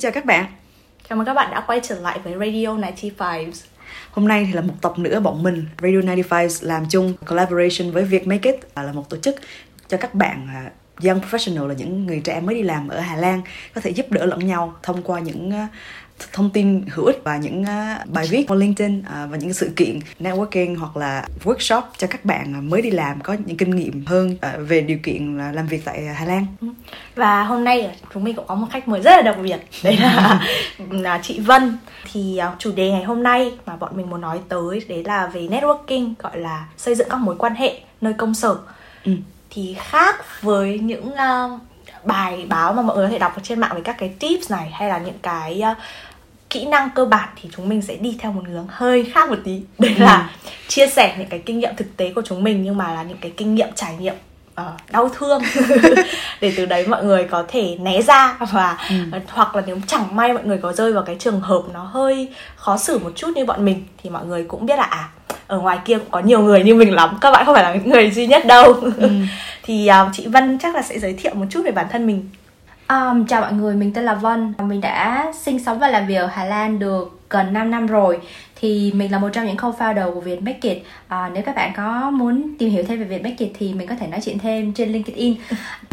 Chào các bạn. Chào mừng các bạn đã quay trở lại với Radio 95. Hôm nay thì là một tập nữa bọn mình Radio 95 làm chung collaboration với Việt Make It là một tổ chức cho các bạn à, young professional là những người trẻ mới đi làm ở Hà Lan có thể giúp đỡ lẫn nhau thông qua những à, thông tin hữu ích và những uh, bài viết qua LinkedIn uh, và những sự kiện networking hoặc là workshop cho các bạn mới đi làm có những kinh nghiệm hơn uh, về điều kiện làm việc tại Hà Lan. Ừ. Và hôm nay chúng mình cũng có một khách mời rất là đặc biệt, đấy là, là chị Vân. Thì chủ đề ngày hôm nay mà bọn mình muốn nói tới đấy là về networking gọi là xây dựng các mối quan hệ nơi công sở. Ừ. Thì khác với những uh, bài báo mà mọi người có thể đọc trên mạng về các cái tips này hay là những cái uh, kỹ năng cơ bản thì chúng mình sẽ đi theo một hướng hơi khác một tí đấy là ừ. chia sẻ những cái kinh nghiệm thực tế của chúng mình nhưng mà là những cái kinh nghiệm trải nghiệm uh, đau thương để từ đấy mọi người có thể né ra và ừ. hoặc là nếu chẳng may mọi người có rơi vào cái trường hợp nó hơi khó xử một chút như bọn mình thì mọi người cũng biết là à ở ngoài kia cũng có nhiều người như mình lắm các bạn không phải là những người duy nhất đâu ừ. thì uh, chị Vân chắc là sẽ giới thiệu một chút về bản thân mình Um, chào mọi người, mình tên là Vân. Mình đã sinh sống và làm việc ở Hà Lan được gần 5 năm rồi thì mình là một trong những co-founder của Việt It. À, nếu các bạn có muốn tìm hiểu thêm về It thì mình có thể nói chuyện thêm trên LinkedIn.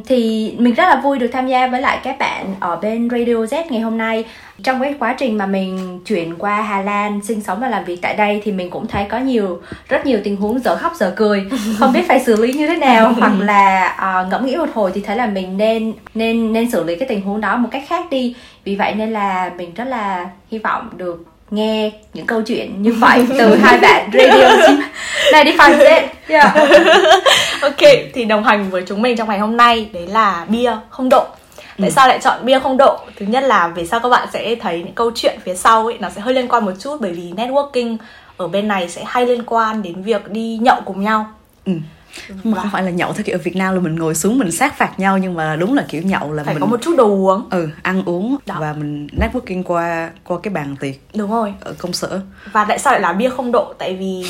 Thì mình rất là vui được tham gia với lại các bạn ở bên Radio Z ngày hôm nay. Trong cái quá trình mà mình chuyển qua Hà Lan sinh sống và làm việc tại đây thì mình cũng thấy có nhiều rất nhiều tình huống dở khóc dở cười. Không biết phải xử lý như thế nào hoặc là uh, ngẫm nghĩ một hồi thì thấy là mình nên nên nên xử lý cái tình huống đó một cách khác đi. Vì vậy nên là mình rất là hy vọng được nghe những câu chuyện như vậy từ hai bạn radio này đi phản diện. Yeah. ok thì đồng hành với chúng mình trong ngày hôm nay đấy là bia không độ. Tại ừ. sao lại chọn bia không độ? Thứ nhất là về sau các bạn sẽ thấy những câu chuyện phía sau ấy nó sẽ hơi liên quan một chút bởi vì networking ở bên này sẽ hay liên quan đến việc đi nhậu cùng nhau. Ừ không phải là nhậu theo kiểu ở Việt Nam là mình ngồi xuống mình sát phạt nhau nhưng mà đúng là kiểu nhậu là phải mình có một chút đồ uống. Ừ ăn uống Đó. và mình networking qua qua cái bàn tiệc đúng rồi. ở công sở. Và tại sao lại là bia không độ? Tại vì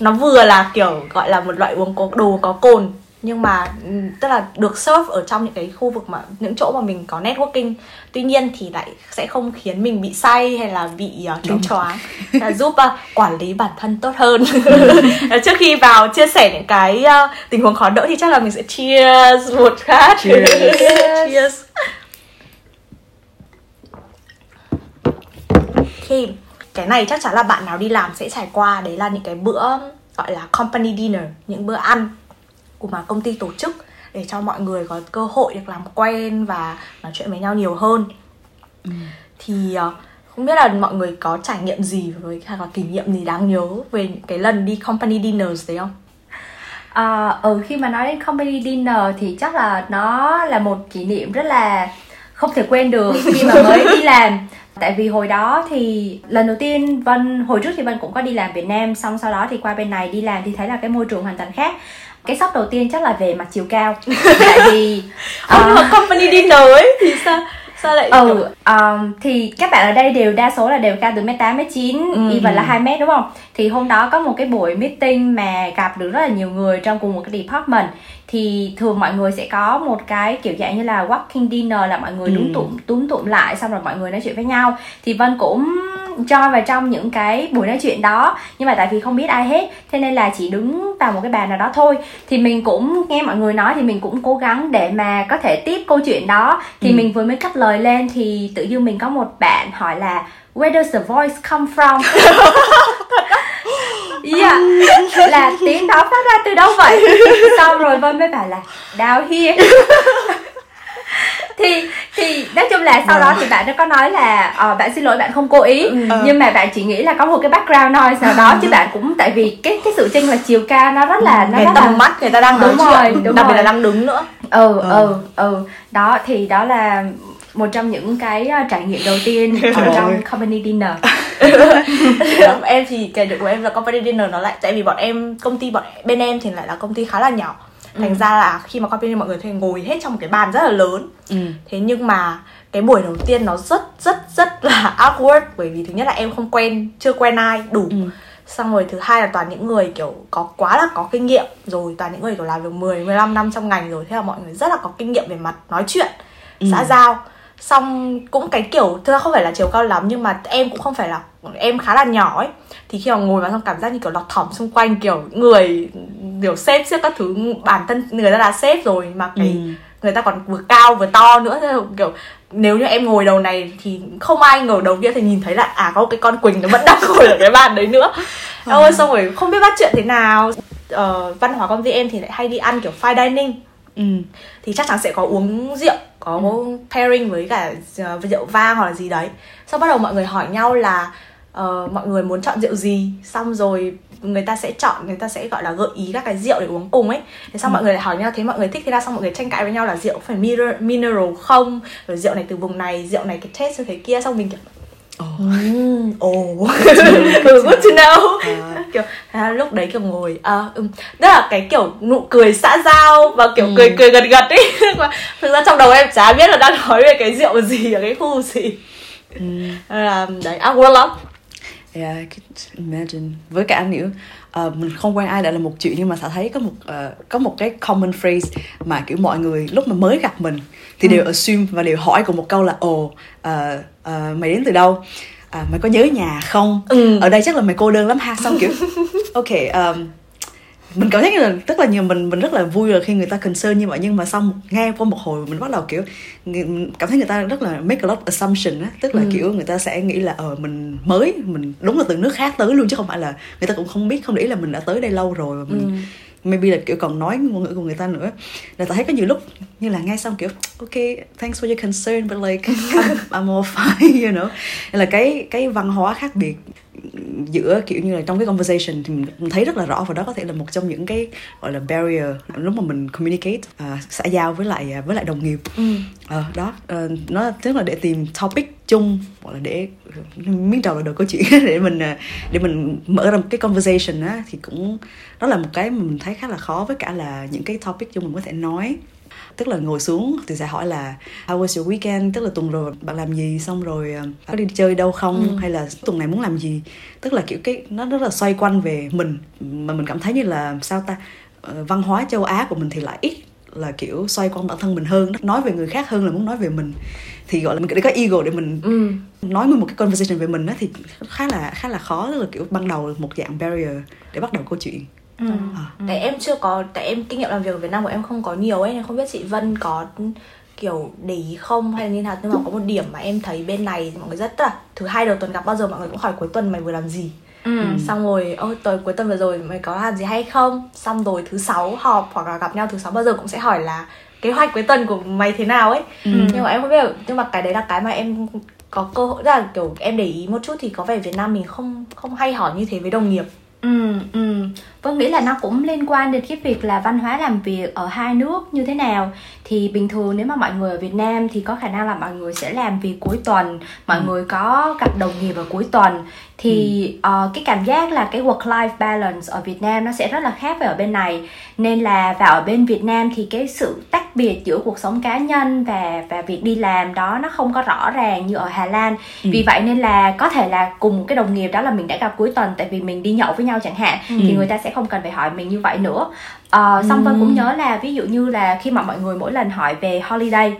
nó vừa là kiểu gọi là một loại uống có đồ có cồn nhưng mà ừ, tức là được serve ở trong những cái khu vực mà những chỗ mà mình có networking. Tuy nhiên thì lại sẽ không khiến mình bị say hay là bị uh, trống choáng. Là giúp uh, quản lý bản thân tốt hơn. Trước khi vào chia sẻ những cái uh, tình huống khó đỡ thì chắc là mình sẽ cheers một phát. Cheers, cheers. khi cái này chắc chắn là bạn nào đi làm sẽ trải qua. Đấy là những cái bữa gọi là company dinner những bữa ăn của mà công ty tổ chức để cho mọi người có cơ hội được làm quen và nói chuyện với nhau nhiều hơn ừ. thì uh, không biết là mọi người có trải nghiệm gì với hay là kỷ niệm gì đáng nhớ về cái lần đi company dinners đấy không? À, ừ khi mà nói đến company dinner thì chắc là nó là một kỷ niệm rất là không thể quên được khi mà mới đi làm tại vì hồi đó thì lần đầu tiên vân hồi trước thì vân cũng có đi làm việt nam xong sau đó thì qua bên này đi làm thì thấy là cái môi trường hoàn toàn khác cái sốc đầu tiên chắc là về mặt chiều cao. Tại vì uh, nhưng mà company dinner ấy thì sao? Sao lại ừ um, thì các bạn ở đây đều đa số là đều cao từ mét tám mét chín ừ. even là hai mét đúng không? Thì hôm đó có một cái buổi meeting mà gặp được rất là nhiều người trong cùng một cái department thì thường mọi người sẽ có một cái kiểu dạng như là walking dinner là mọi người ừ. đúng tụm túm tụm lại xong rồi mọi người nói chuyện với nhau thì vân cũng cho vào trong những cái buổi nói chuyện đó nhưng mà tại vì không biết ai hết thế nên là chỉ đứng vào một cái bàn nào đó thôi thì mình cũng nghe mọi người nói thì mình cũng cố gắng để mà có thể tiếp câu chuyện đó thì ừ. mình vừa mới cắt lời lên thì tự dưng mình có một bạn hỏi là where does the voice come from? Yeah. Là tiếng đó phát ra từ đâu vậy? Xong rồi vân mới bảo là down here. Thì thì nói chung là sau đó thì bạn đã có nói là uh, bạn xin lỗi bạn không cố ý. Ừ. nhưng mà bạn chỉ nghĩ là có một cái background noise nào đó chứ bạn cũng tại vì cái cái sự chênh là chiều cao nó rất là nó cái rất tầm là... mắt người ta đang nói đúng chuyện rồi, đúng đặc rồi. biệt là đang đứng nữa. Ừ ừ ừ, ừ. đó thì đó là một trong những cái uh, trải nghiệm đầu tiên ở trong company dinner em thì kể được của em là company dinner nó lại tại vì bọn em công ty bọn bên em thì lại là công ty khá là nhỏ thành ừ. ra là khi mà company mọi người thì ngồi hết trong một cái bàn rất là lớn ừ. thế nhưng mà cái buổi đầu tiên nó rất rất rất là awkward bởi vì thứ nhất là em không quen chưa quen ai đủ ừ. xong rồi thứ hai là toàn những người kiểu có quá là có kinh nghiệm rồi toàn những người kiểu làm được 10 15 năm trong ngành rồi thế là mọi người rất là có kinh nghiệm về mặt nói chuyện ừ. xã giao xong cũng cái kiểu thực ra không phải là chiều cao lắm nhưng mà em cũng không phải là em khá là nhỏ ấy. Thì khi mà ngồi vào xong cảm giác như kiểu lọt thỏm xung quanh kiểu người kiểu xếp xếp các thứ bản thân người ta đã xếp rồi mà cái ừ. người ta còn vừa cao vừa to nữa. Thế kiểu nếu như em ngồi đầu này thì không ai ngồi đầu kia thì nhìn thấy là à có cái con quỳnh nó vẫn đang ngồi ở cái bàn đấy nữa. Ôi xong rồi không biết bắt chuyện thế nào. Uh, văn hóa công ty em thì lại hay đi ăn kiểu fine dining ừ. thì chắc chắn sẽ có uống rượu có ừ. pairing với cả uh, rượu vang hoặc là gì đấy sau bắt đầu mọi người hỏi nhau là uh, mọi người muốn chọn rượu gì xong rồi người ta sẽ chọn người ta sẽ gọi là gợi ý các cái rượu để uống cùng ấy thế xong ừ. mọi người lại hỏi nhau thế mọi người thích thế nào xong mọi người tranh cãi với nhau là rượu phải mineral không rồi rượu này từ vùng này rượu này cái taste như thế kia xong mình kiểu Oh. Mm, oh. good to know à. kiểu à, lúc đấy kiểu ngồi à, um, đó là cái kiểu nụ cười xã giao và kiểu ừ. cười cười gật gật ấy thực ra trong đầu em chả biết là đang nói về cái rượu gì ở cái khu gì ừ. đấy awkward lắm Yeah, I can imagine. Với cả nữa, uh, mình không quen ai đã là một chuyện nhưng mà sẽ thấy có một uh, có một cái common phrase mà kiểu mọi người lúc mà mới gặp mình thì ừ. đều assume và đều hỏi cùng một câu là ồ uh, uh, mày đến từ đâu? À, mày có nhớ nhà không? Ừ. Ở đây chắc là mày cô đơn lắm ha. Xong kiểu ok um, mình cảm thấy như là tức là nhiều mình mình rất là vui là khi người ta concern như vậy nhưng mà xong nghe qua một hồi mình bắt đầu kiểu cảm thấy người ta rất là make a lot assumption á tức là ừ. kiểu người ta sẽ nghĩ là ờ mình mới mình đúng là từ nước khác tới luôn chứ không phải là người ta cũng không biết không để ý là mình đã tới đây lâu rồi và mình ừ maybe là kiểu còn nói ngôn ngữ của người ta nữa. Là ta thấy có nhiều lúc như là ngay xong kiểu ok thanks for your concern but like I'm, I'm all fine you know. Là cái cái văn hóa khác biệt giữa kiểu như là trong cái conversation thì mình thấy rất là rõ và đó có thể là một trong những cái gọi là barrier lúc mà mình communicate uh, xã giao với lại uh, với lại đồng nghiệp ừ. uh, đó uh, nó tức là để tìm topic chung hoặc là để miếng đầu là đầu câu chuyện để mình để mình mở ra một cái conversation á thì cũng đó là một cái mà mình thấy khá là khó với cả là những cái topic chung mình có thể nói tức là ngồi xuống thì sẽ hỏi là how was your weekend? Tức là tuần rồi bạn làm gì? Xong rồi ờ, có đi chơi đâu không? Ừ. hay là tuần này muốn làm gì? Tức là kiểu cái nó rất là xoay quanh về mình mà mình cảm thấy như là sao ta ờ, văn hóa châu Á của mình thì lại ít là kiểu xoay quanh bản thân mình hơn nói về người khác hơn là muốn nói về mình. Thì gọi là mình có ego để mình ừ. nói một cái conversation về mình đó thì khá là khá là khó tức là kiểu ban đầu một dạng barrier để bắt đầu câu chuyện Ừ. À. tại em chưa có tại em kinh nghiệm làm việc ở Việt Nam của em không có nhiều ấy nên không biết chị Vân có kiểu để ý không hay là như nào nhưng mà có một điểm mà em thấy bên này mọi người rất là thứ hai đầu tuần gặp bao giờ mọi người cũng hỏi cuối tuần mày vừa làm gì ừ. xong rồi ôi tối cuối tuần vừa rồi mày có làm gì hay không xong rồi thứ sáu họp hoặc là gặp nhau thứ sáu bao giờ cũng sẽ hỏi là kế hoạch cuối tuần của mày thế nào ấy ừ. nhưng mà em không biết nhưng mà cái đấy là cái mà em có cơ hội là kiểu em để ý một chút thì có vẻ Việt Nam mình không không hay hỏi như thế với đồng nghiệp ừ ừ. Vâng nghĩ là nó cũng liên quan đến cái việc là văn hóa làm việc ở hai nước như thế nào. Thì bình thường nếu mà mọi người ở Việt Nam thì có khả năng là mọi người sẽ làm việc cuối tuần Mọi ừ. người có gặp đồng nghiệp vào cuối tuần Thì ừ. uh, cái cảm giác là cái work-life balance ở Việt Nam nó sẽ rất là khác với ở bên này Nên là vào ở bên Việt Nam thì cái sự tách biệt giữa cuộc sống cá nhân và và việc đi làm đó nó không có rõ ràng như ở Hà Lan ừ. Vì vậy nên là có thể là cùng cái đồng nghiệp đó là mình đã gặp cuối tuần tại vì mình đi nhậu với nhau chẳng hạn ừ. Thì người ta sẽ không cần phải hỏi mình như vậy nữa uh, xong vân cũng nhớ là ví dụ như là khi mà mọi người mỗi lần hỏi về holiday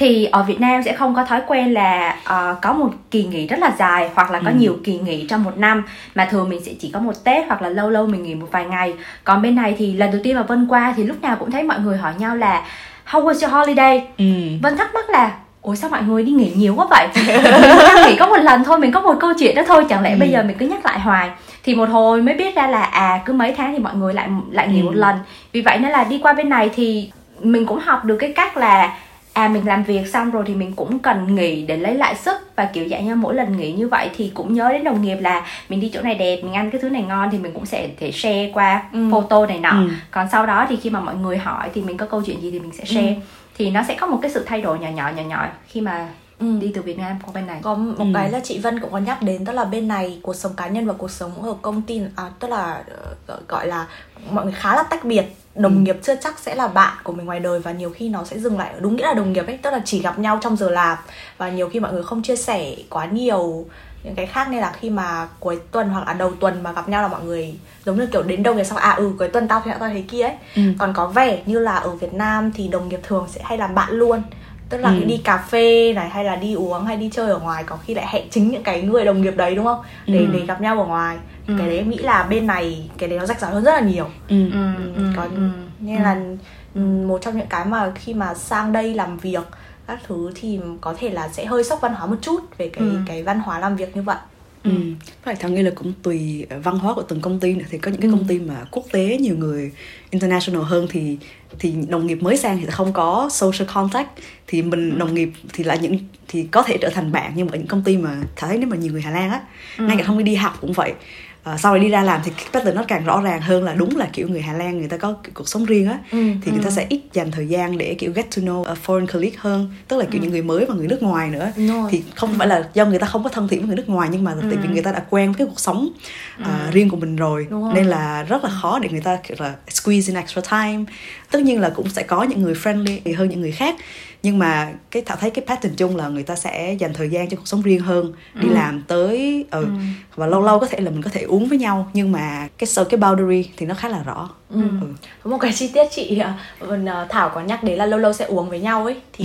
thì ở Việt Nam sẽ không có thói quen là uh, có một kỳ nghỉ rất là dài hoặc là có ừ. nhiều kỳ nghỉ trong một năm mà thường mình sẽ chỉ có một Tết hoặc là lâu lâu mình nghỉ một vài ngày còn bên này thì lần đầu tiên mà Vân qua thì lúc nào cũng thấy mọi người hỏi nhau là how was your holiday ừ. Vân thắc mắc là ủa sao mọi người đi nghỉ nhiều quá vậy mình nghỉ có một lần thôi mình có một câu chuyện đó thôi chẳng lẽ ừ. bây giờ mình cứ nhắc lại hoài thì một hồi mới biết ra là à cứ mấy tháng thì mọi người lại lại nghỉ ừ. một lần vì vậy nên là đi qua bên này thì mình cũng học được cái cách là à mình làm việc xong rồi thì mình cũng cần nghỉ để lấy lại sức và kiểu dạng như mỗi lần nghỉ như vậy thì cũng nhớ đến đồng nghiệp là mình đi chỗ này đẹp mình ăn cái thứ này ngon thì mình cũng sẽ thể share qua ừ. photo này nọ ừ. còn sau đó thì khi mà mọi người hỏi thì mình có câu chuyện gì thì mình sẽ share ừ. thì nó sẽ có một cái sự thay đổi nhỏ nhỏ nhỏ nhỏ khi mà ừ. đi từ Việt Nam qua bên này có một ừ. cái là chị Vân cũng có nhắc đến tức là bên này cuộc sống cá nhân và cuộc sống ở công ty à, tức là uh, gọi là mọi người khá là tách biệt đồng ừ. nghiệp chưa chắc sẽ là bạn của mình ngoài đời và nhiều khi nó sẽ dừng lại đúng nghĩa là đồng nghiệp ấy tức là chỉ gặp nhau trong giờ làm và nhiều khi mọi người không chia sẻ quá nhiều những cái khác nên là khi mà cuối tuần hoặc là đầu tuần mà gặp nhau là mọi người giống như kiểu đến đâu nghiệp xong à ừ cuối tuần tao thế tao thế kia ấy ừ. còn có vẻ như là ở Việt Nam thì đồng nghiệp thường sẽ hay làm bạn luôn tức là Ừ. đi cà phê này hay là đi uống hay đi chơi ở ngoài có khi lại hẹn chính những cái người đồng nghiệp đấy đúng không để Ừ. để gặp nhau ở ngoài Ừ. cái đấy em nghĩ là bên này cái đấy nó rạch ròi hơn rất là nhiều ừ. ừ, ừ, còn ừ. nên là ừ, một trong những cái mà khi mà sang đây làm việc các thứ thì có thể là sẽ hơi sốc văn hóa một chút về cái Ừ. cái văn hóa làm việc như vậy Ừ. Phải thằng nghĩ là cũng tùy văn hóa của từng công ty nữa. Thì có những cái Ừ. công ty mà quốc tế nhiều người international hơn thì thì đồng nghiệp mới sang thì không có social contact. Thì mình đồng nghiệp thì là những thì có thể trở thành bạn nhưng mà ở những công ty mà thấy nếu mà nhiều người Hà Lan á ngay cả không đi học cũng vậy à, sau này đi ra làm thì cái pattern nó càng rõ ràng hơn là đúng là kiểu người Hà Lan người ta có cuộc sống riêng á. Ừ, thì người ta sẽ ít dành thời gian để kiểu get to know a foreign colleague hơn tức là kiểu những người mới và người nước ngoài nữa. Rồi. thì không phải là do người ta không có thân thiện với người nước ngoài nhưng mà tại vì người ta đã quen với cái cuộc sống à, riêng của mình rồi. nên là rất là khó để người ta kiểu là squeeze in extra time. Tất nhiên là cũng sẽ có những người friendly hơn những người khác nhưng mà cái thảo thấy cái pattern chung là người ta sẽ dành thời gian cho cuộc sống riêng hơn đi làm tới ừ. và lâu lâu có thể là mình có thể uống với nhau nhưng mà cái sâu cái boundary thì nó khá là rõ Ừ. Ừ. Có một cái chi tiết chị à, à, Thảo có nhắc đến là lâu lâu sẽ uống với nhau ấy thì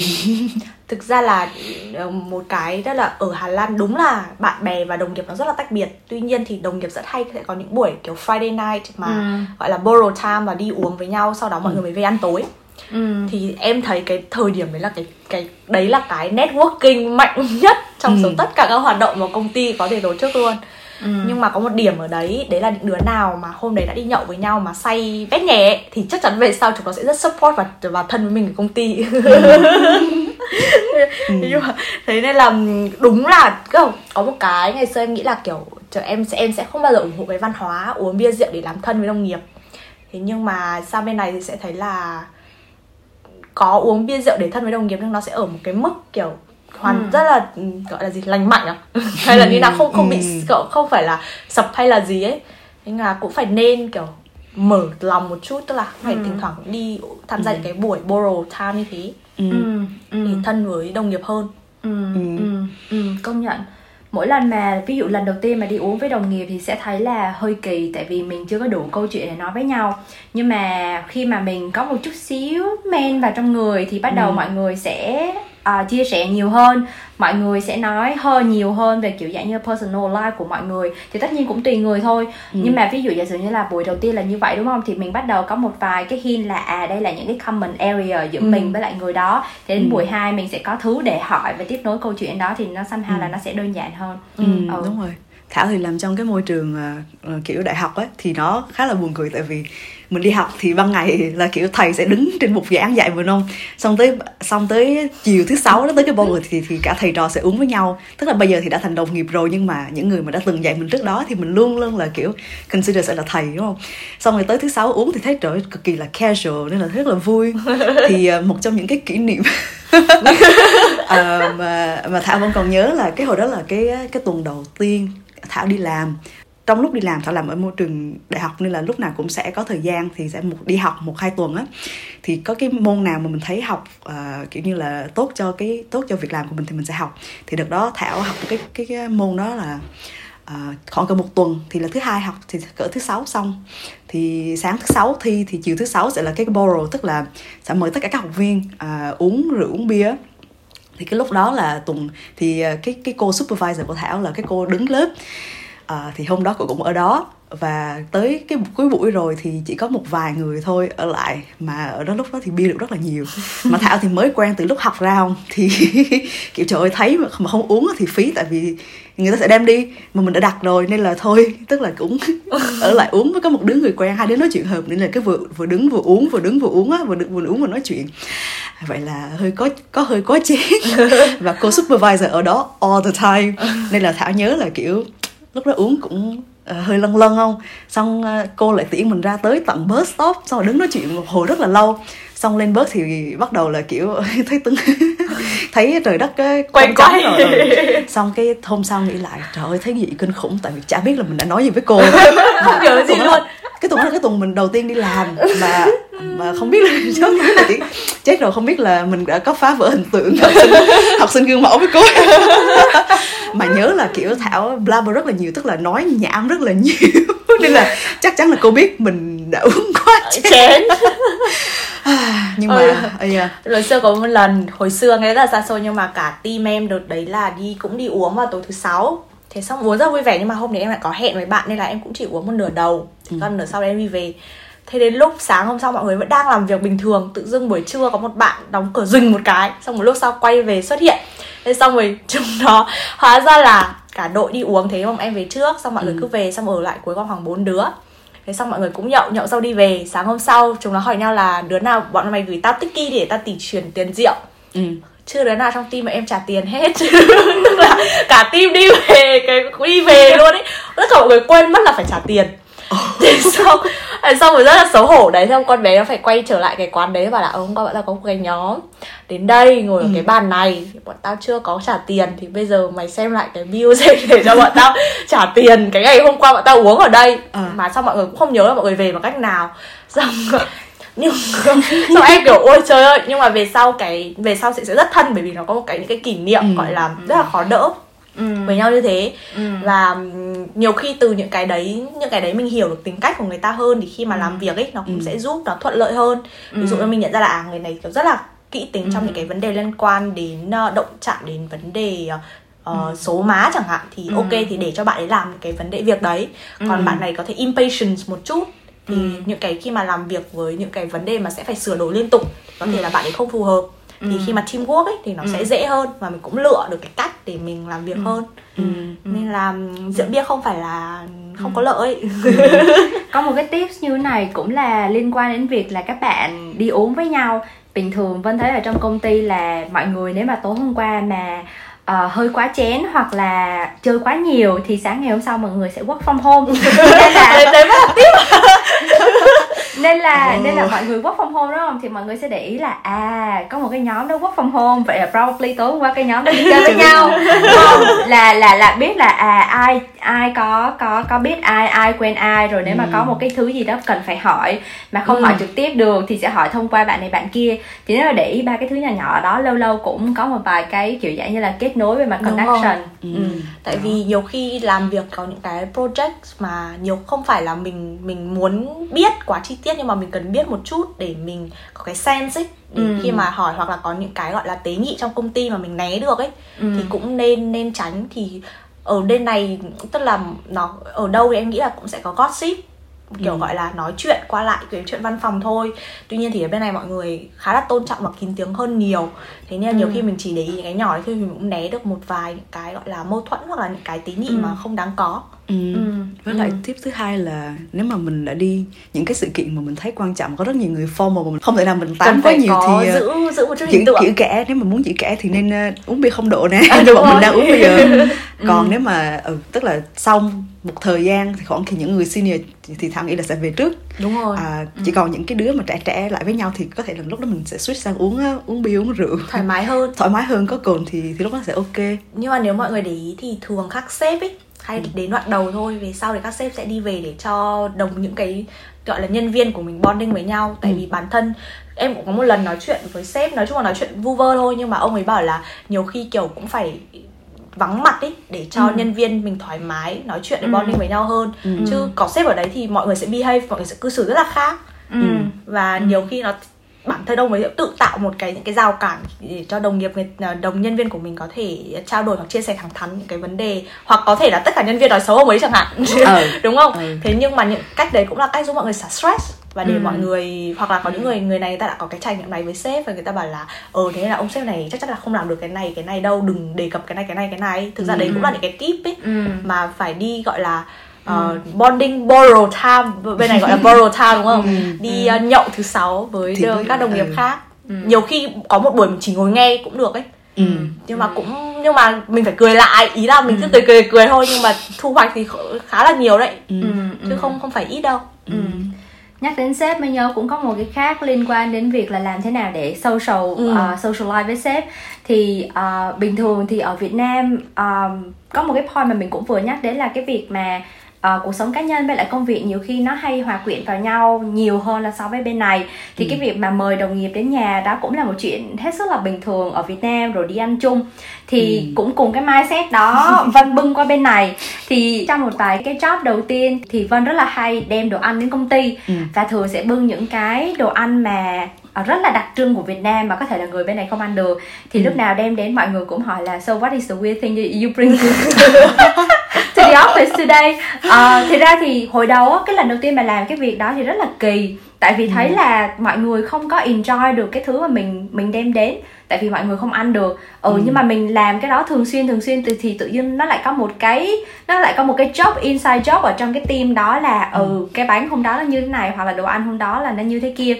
thực ra là ờ, một cái đó là ở Hà Lan đúng là bạn bè và đồng nghiệp nó rất là tách biệt. Tuy nhiên thì đồng nghiệp rất hay sẽ có những buổi kiểu Friday night mà Ừ. gọi là borrow time và đi uống với nhau sau đó mọi người mới về ăn tối. Ừ. Thì em thấy cái thời điểm đấy là cái cái đấy là cái networking mạnh nhất trong số Ừ. tất cả các hoạt động mà công ty có thể tổ chức luôn Ừ. nhưng mà có một điểm ở đấy đấy là những đứa nào mà hôm đấy đã đi nhậu với nhau mà say vét nhẹ thì chắc chắn về sau chúng nó sẽ rất support và và thân với mình ở công ty nhưng mà thế nên là đúng là có, có một cái ngày xưa em nghĩ là kiểu chờ em sẽ em sẽ không bao giờ ủng hộ cái văn hóa uống bia rượu để làm thân với đồng nghiệp thế nhưng mà sang bên này thì sẽ thấy là có uống bia rượu để thân với đồng nghiệp nhưng nó sẽ ở một cái mức kiểu hoàn Ừ. rất là ừ, gọi là gì lành mạnh à hay là như nào không không bị Ừ. cậu không phải là sập hay là gì ấy nhưng là cũng phải nên kiểu mở lòng một chút tức là phải Ừ. thỉnh thoảng đi tham gia những cái buổi borrow time như thế Ừ. Ừ. Ừ. để thân với đồng nghiệp hơn Ừ, Ừ. ừ, ừ, công nhận mỗi lần mà ví dụ lần đầu tiên mà đi uống với đồng nghiệp thì sẽ thấy là hơi kỳ tại vì mình chưa có đủ câu chuyện để nói với nhau. Nhưng mà khi mà mình có một chút xíu men vào trong người thì bắt đầu mọi người sẽ à, chia sẻ nhiều hơn. Mọi người sẽ nói hơn nhiều hơn về kiểu dạng như personal life của mọi người. Thì tất nhiên cũng tùy người thôi. Nhưng mà ví dụ giả sử như là buổi đầu tiên là như vậy đúng không? Thì mình bắt đầu có một vài cái hint là à đây là những cái common area giữa mình với lại người đó. Thì đến buổi 2 mình sẽ có thứ để hỏi và tiếp nối câu chuyện đó thì nó somehow là nó sẽ đơn giản hơn. Ừ, Ừ. đúng rồi. Thảo thì làm trong cái môi trường à, kiểu đại học ấy thì nó khá là buồn cười tại vì mình đi học thì ban ngày là kiểu thầy sẽ đứng trên bục giảng dạy mình không? Xong tới xong tới chiều thứ sáu đó tới cái bowl thì thì cả thầy trò sẽ uống với nhau. Tức là bây giờ thì đã thành đồng nghiệp rồi nhưng mà những người mà đã từng dạy mình trước đó thì mình luôn luôn là kiểu consider sẽ là thầy đúng không? Xong rồi tới thứ sáu uống thì thấy trời cực kỳ là casual nên là rất là vui. Thì à, một trong những cái kỷ niệm Ờ, mà mà thảo vẫn còn nhớ là cái hồi đó là cái cái tuần đầu tiên thảo đi làm trong lúc đi làm thảo làm ở môi trường đại học nên là lúc nào cũng sẽ có thời gian thì sẽ một đi học một hai tuần á. Thì có cái môn nào mà mình thấy học uh, kiểu như là tốt cho cái tốt cho việc làm của mình thì mình sẽ học. Thì đợt đó thảo học cái cái, cái môn đó là uh, khoảng cỡ một tuần thì là thứ hai học thì cỡ thứ sáu xong. Thì sáng thứ sáu thi thì chiều thứ sáu sẽ là cái borrow tức là sẽ mời tất cả các học viên uh, uống rượu uống bia thì cái lúc đó là tuần thì cái cái cô supervisor của thảo là cái cô đứng lớp à, thì hôm đó cô cũng ở đó. Và tới cái cuối buổi rồi thì chỉ có một vài người thôi ở lại mà ở đó lúc đó thì bia được rất là nhiều. Mà thảo thì mới quen từ lúc học ra không? Thì kiểu trời ơi thấy mà mà không uống thì phí tại vì người ta sẽ đem đi mà mình đã đặt rồi nên là thôi tức là cũng ở lại uống với có một đứa người quen hai đứa nói chuyện hợp nên là cái vừa vừa đứng vừa uống vừa đứng vừa uống á vừa, đứng- vừa uống vừa nói chuyện. Vậy là hơi có có hơi có chén và cô supervisor ở đó all the time. Nên là thảo nhớ là kiểu lúc đó uống cũng ờ, hơi lân lân không xong ờ, cô lại tiễn mình ra tới tận bus stop xong rồi đứng nói chuyện một hồi rất là lâu xong lên bus thì bắt đầu là kiểu thấy tưng thấy trời đất cái Quay quay. rồi ừ. xong cái hôm sau nghĩ lại trời ơi thấy gì kinh khủng tại vì chả biết là mình đã nói gì với cô Không nhớ gì luôn. Cái tuần đó là cái tuần mình đầu tiên đi làm mà mà không biết là chết là chết rồi không biết là mình đã có phá vỡ hình tượng học sinh, học sinh gương mẫu với cô. Mà nhớ là kiểu thảo blabber rất là nhiều tức là nói nhảm rất là nhiều. Nên là chắc chắn là cô biết mình đã uống quá chén. nhưng mà ừ. yeah. lần xưa có một lần hồi xưa nghe là xa xôi nhưng mà cả team em đợt đấy là đi cũng đi uống vào tối thứ sáu thế xong uống rất vui vẻ nhưng mà hôm đấy em lại có hẹn với bạn nên là em cũng chỉ uống một nửa đầu. Ừ. còn nửa sau đấy em đi về. Thế đến lúc sáng hôm sau mọi người vẫn đang làm việc bình thường tự dưng buổi trưa có một bạn đóng cửa rình một cái xong một lúc sau quay về xuất hiện. Thế xong rồi chúng nó hóa ra là cả đội đi uống thế mà em về trước xong mọi ừ. người cứ về xong ở lại cuối con khoảng bốn đứa. Thế xong mọi người cũng nhậu nhậu sau đi về. Sáng hôm sau chúng nó hỏi nhau là đứa nào bọn mày gửi tao tích để tao tỷ chuyển tiền rượu. Ừ chưa đứa nào trong team mà em trả tiền hết. Tức là cả team đi về cái đi về luôn ấy. Tất cả mọi người quên mất là phải trả tiền. Thế xong xong rồi rất là xấu hổ. Đấy xong con bé nó phải quay trở lại cái quán đấy và là ông hôm qua bọn tao có một cái nhóm đến đây ngồi ở ừ. cái bàn này. Bọn tao chưa có trả tiền thì bây giờ mày xem lại cái bill để cho bọn tao trả tiền cái ngày hôm qua bọn tao uống ở đây. À. mà sao mọi người cũng không nhớ là mọi người về bằng cách nào. Xong nhưng xong em kiểu ôi trời ơi nhưng mà về sau cái về sau sẽ sẽ rất thân bởi vì nó có một cái những cái kỷ niệm ừ. gọi là rất là khó đỡ ừ. với nhau như thế ừ. và nhiều khi từ những cái đấy những cái đấy mình hiểu được tính cách của người ta hơn thì khi mà ừ. làm việc ấy nó cũng ừ. sẽ giúp nó thuận lợi hơn ví ừ. dụ như mình nhận ra là à, người này kiểu rất là kỹ tính ừ. trong những cái vấn đề liên quan đến uh, động chạm đến vấn đề uh, uh, số má chẳng hạn thì ừ. ok thì để cho bạn ấy làm cái vấn đề việc đấy còn ừ. bạn này có thể impatience một chút thì ừ. những cái khi mà làm việc với những cái vấn đề mà sẽ phải sửa đổi liên tục có thể ừ. là bạn ấy không phù hợp ừ. thì khi mà teamwork ấy thì nó ừ. sẽ dễ hơn và mình cũng lựa được cái cách để mình làm việc ừ. hơn ừ. nên là rượu bia không phải là không ừ. có lợi ừ. có một cái tips như thế này cũng là liên quan đến việc là các bạn đi uống với nhau bình thường vân thấy ở trong công ty là mọi người nếu mà tối hôm qua mà uh, hơi quá chén hoặc là chơi quá nhiều thì sáng ngày hôm sau mọi người sẽ work from home. Nên là tiếp nên là oh. nên là mọi người work from home đúng không? Thì mọi người sẽ để ý là à có một cái nhóm đó work from home. Vậy là probably tối hôm qua cái nhóm đó đi chơi với nhau. đúng không? Là là là biết là à ai ai có có có biết ai ai quen ai rồi nếu mà có một cái thứ gì đó cần phải hỏi mà không ừ. hỏi trực tiếp được thì sẽ hỏi thông qua bạn này bạn kia. Thì nếu mà để ý ba cái thứ nhỏ nhỏ đó lâu lâu cũng có một vài cái kiểu dạng như là kết nối về mặt connection. ừ. ừ. tại vì nhiều khi làm việc có những cái project mà nhiều không phải là mình mình muốn biết quá chi tiết nhưng mà mình cần biết một chút để mình có cái sense ấy để ừ. khi mà hỏi hoặc là có những cái gọi là tế nhị trong công ty mà mình né được ấy ừ. thì cũng nên nên tránh thì ở bên này tức là nó ở đâu thì em nghĩ là cũng sẽ có gossip kiểu ừ. gọi là nói chuyện qua lại cái chuyện văn phòng thôi tuy nhiên thì ở bên này mọi người khá là tôn trọng và kín tiếng hơn nhiều thế nên là nhiều ừ. khi mình chỉ để ý những cái nhỏ thì mình cũng né được một vài những cái gọi là mâu thuẫn hoặc là những cái tế nhị ừ. mà không đáng có ừ. ừ. với lại ừ. tip thứ hai là nếu mà mình đã đi những cái sự kiện mà mình thấy quan trọng có rất nhiều người formal mà mình không thể nào mình tán quá nhiều thì ờ, giữ giữ một chút giữ, giữ kẻ nếu mà muốn giữ kẻ thì nên uh, uống bia không độ nè à, như bọn mình đang uống bây giờ còn ừ. nếu mà ừ, tức là xong một thời gian thì khoảng thì những người senior thì thảo nghĩ là sẽ về trước đúng rồi à, chỉ ừ. còn những cái đứa mà trẻ trẻ lại với nhau thì có thể là lúc đó mình sẽ switch sang uống uống bia uống rượu thoải mái hơn thoải mái hơn có cồn thì thì lúc đó sẽ ok nhưng mà nếu mọi người để ý thì thường các sếp ấy hay ừ. đến đoạn đầu thôi về sau thì các sếp sẽ đi về để cho đồng những cái gọi là nhân viên của mình bonding với nhau tại ừ. vì bản thân em cũng có một lần nói chuyện với sếp nói chung là nói chuyện vu vơ thôi nhưng mà ông ấy bảo là nhiều khi kiểu cũng phải vắng mặt ấy để cho ừ. nhân viên mình thoải mái nói chuyện để ừ. bonding với nhau hơn ừ. chứ có sếp ở đấy thì mọi người sẽ behave mọi người sẽ cư xử rất là khác ừ. và ừ. nhiều khi nó bản thân ông ấy tự tạo một cái những cái rào cản để cho đồng nghiệp người à, đồng nhân viên của mình có thể trao đổi hoặc chia sẻ thẳng thắn những cái vấn đề hoặc có thể là tất cả nhân viên nói xấu ông ấy chẳng hạn ừ. đúng không ừ. thế nhưng mà những cách đấy cũng là cách giúp mọi người xả stress và để ừ. mọi người hoặc là có những người người này người ta đã có cái trải nghiệm này với sếp và người ta bảo là ờ thế là ông sếp này chắc chắn là không làm được cái này cái này đâu đừng đề cập cái này cái này cái này thực ra ừ. đấy cũng là những cái tip ấy ừ. mà phải đi gọi là uh, bonding borrow time bên này gọi là borrow time đúng không ừ, đi uh, nhậu thứ sáu với Thì các đồng nghiệp ừ. khác ừ. nhiều khi có một buổi mình chỉ ngồi nghe cũng được ấy ừ. nhưng mà cũng nhưng mà mình phải cười lại ý là mình ừ. cứ cười cười cười thôi nhưng mà thu hoạch thì khá là nhiều đấy ừ. chứ ừ. không không phải ít đâu ừ. nhắc đến sếp mới nhớ cũng có một cái khác liên quan đến việc là làm thế nào để social ừ. uh, social life với sếp thì uh, bình thường thì ở Việt Nam um, có một cái point mà mình cũng vừa nhắc đến là cái việc mà uh, cuộc sống cá nhân với lại công việc nhiều khi nó hay hòa quyện vào nhau nhiều hơn là so với bên này thì ừ. cái việc mà mời đồng nghiệp đến nhà đó cũng là một chuyện hết sức là bình thường ở Việt Nam rồi đi ăn chung thì ừ. cũng cùng cái mindset đó Vân bưng qua bên này thì trong một vài cái job đầu tiên thì Vân rất là hay đem đồ ăn đến công ty ừ. và thường sẽ bưng những cái đồ ăn mà Ờ, rất là đặc trưng của Việt Nam mà có thể là người bên này không ăn được thì ừ. lúc nào đem đến mọi người cũng hỏi là so what is the weird thing you bring office today uh, thì ra thì hồi đầu cái lần đầu tiên mà làm cái việc đó thì rất là kỳ. Tại vì thấy ừ. là mọi người không có enjoy được cái thứ mà mình mình đem đến. Tại vì mọi người không ăn được. Ừ, ừ. nhưng mà mình làm cái đó thường xuyên thường xuyên. Thì, thì tự nhiên nó lại có một cái nó lại có một cái job inside job ở trong cái team đó là ừ, ừ cái bánh hôm đó là như thế này hoặc là đồ ăn hôm đó là nó như thế kia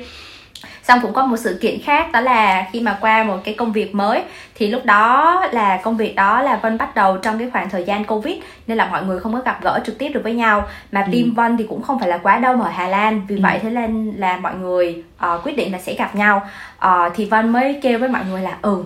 xong cũng có một sự kiện khác đó là khi mà qua một cái công việc mới thì lúc đó là công việc đó là Vân bắt đầu trong cái khoảng thời gian Covid nên là mọi người không có gặp gỡ trực tiếp được với nhau mà ừ. team Vân thì cũng không phải là quá đông ở Hà Lan vì ừ. vậy thế nên là mọi người uh, quyết định là sẽ gặp nhau uh, thì Vân mới kêu với mọi người là ừ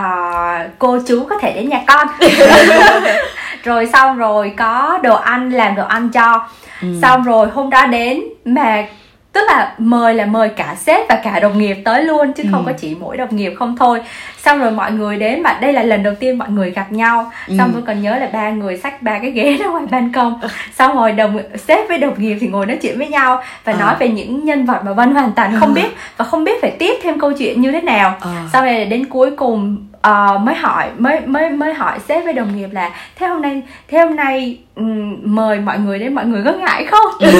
uh, cô chú có thể đến nhà con rồi xong rồi có đồ ăn làm đồ ăn cho ừ. xong rồi hôm đó đến mà tức là mời là mời cả sếp và cả đồng nghiệp tới luôn chứ ừ. không có chỉ mỗi đồng nghiệp không thôi xong rồi mọi người đến mà đây là lần đầu tiên mọi người gặp nhau ừ. xong tôi còn nhớ là ba người xách ba cái ghế ra ngoài ban công xong rồi đồng sếp với đồng nghiệp thì ngồi nói chuyện với nhau và à. nói về những nhân vật mà vân hoàn toàn không ừ. biết và không biết phải tiếp thêm câu chuyện như thế nào à. sau này đến cuối cùng uh, mới hỏi mới mới mới hỏi sếp với đồng nghiệp là thế hôm nay thế hôm nay um, mời mọi người đến mọi người có ngại không?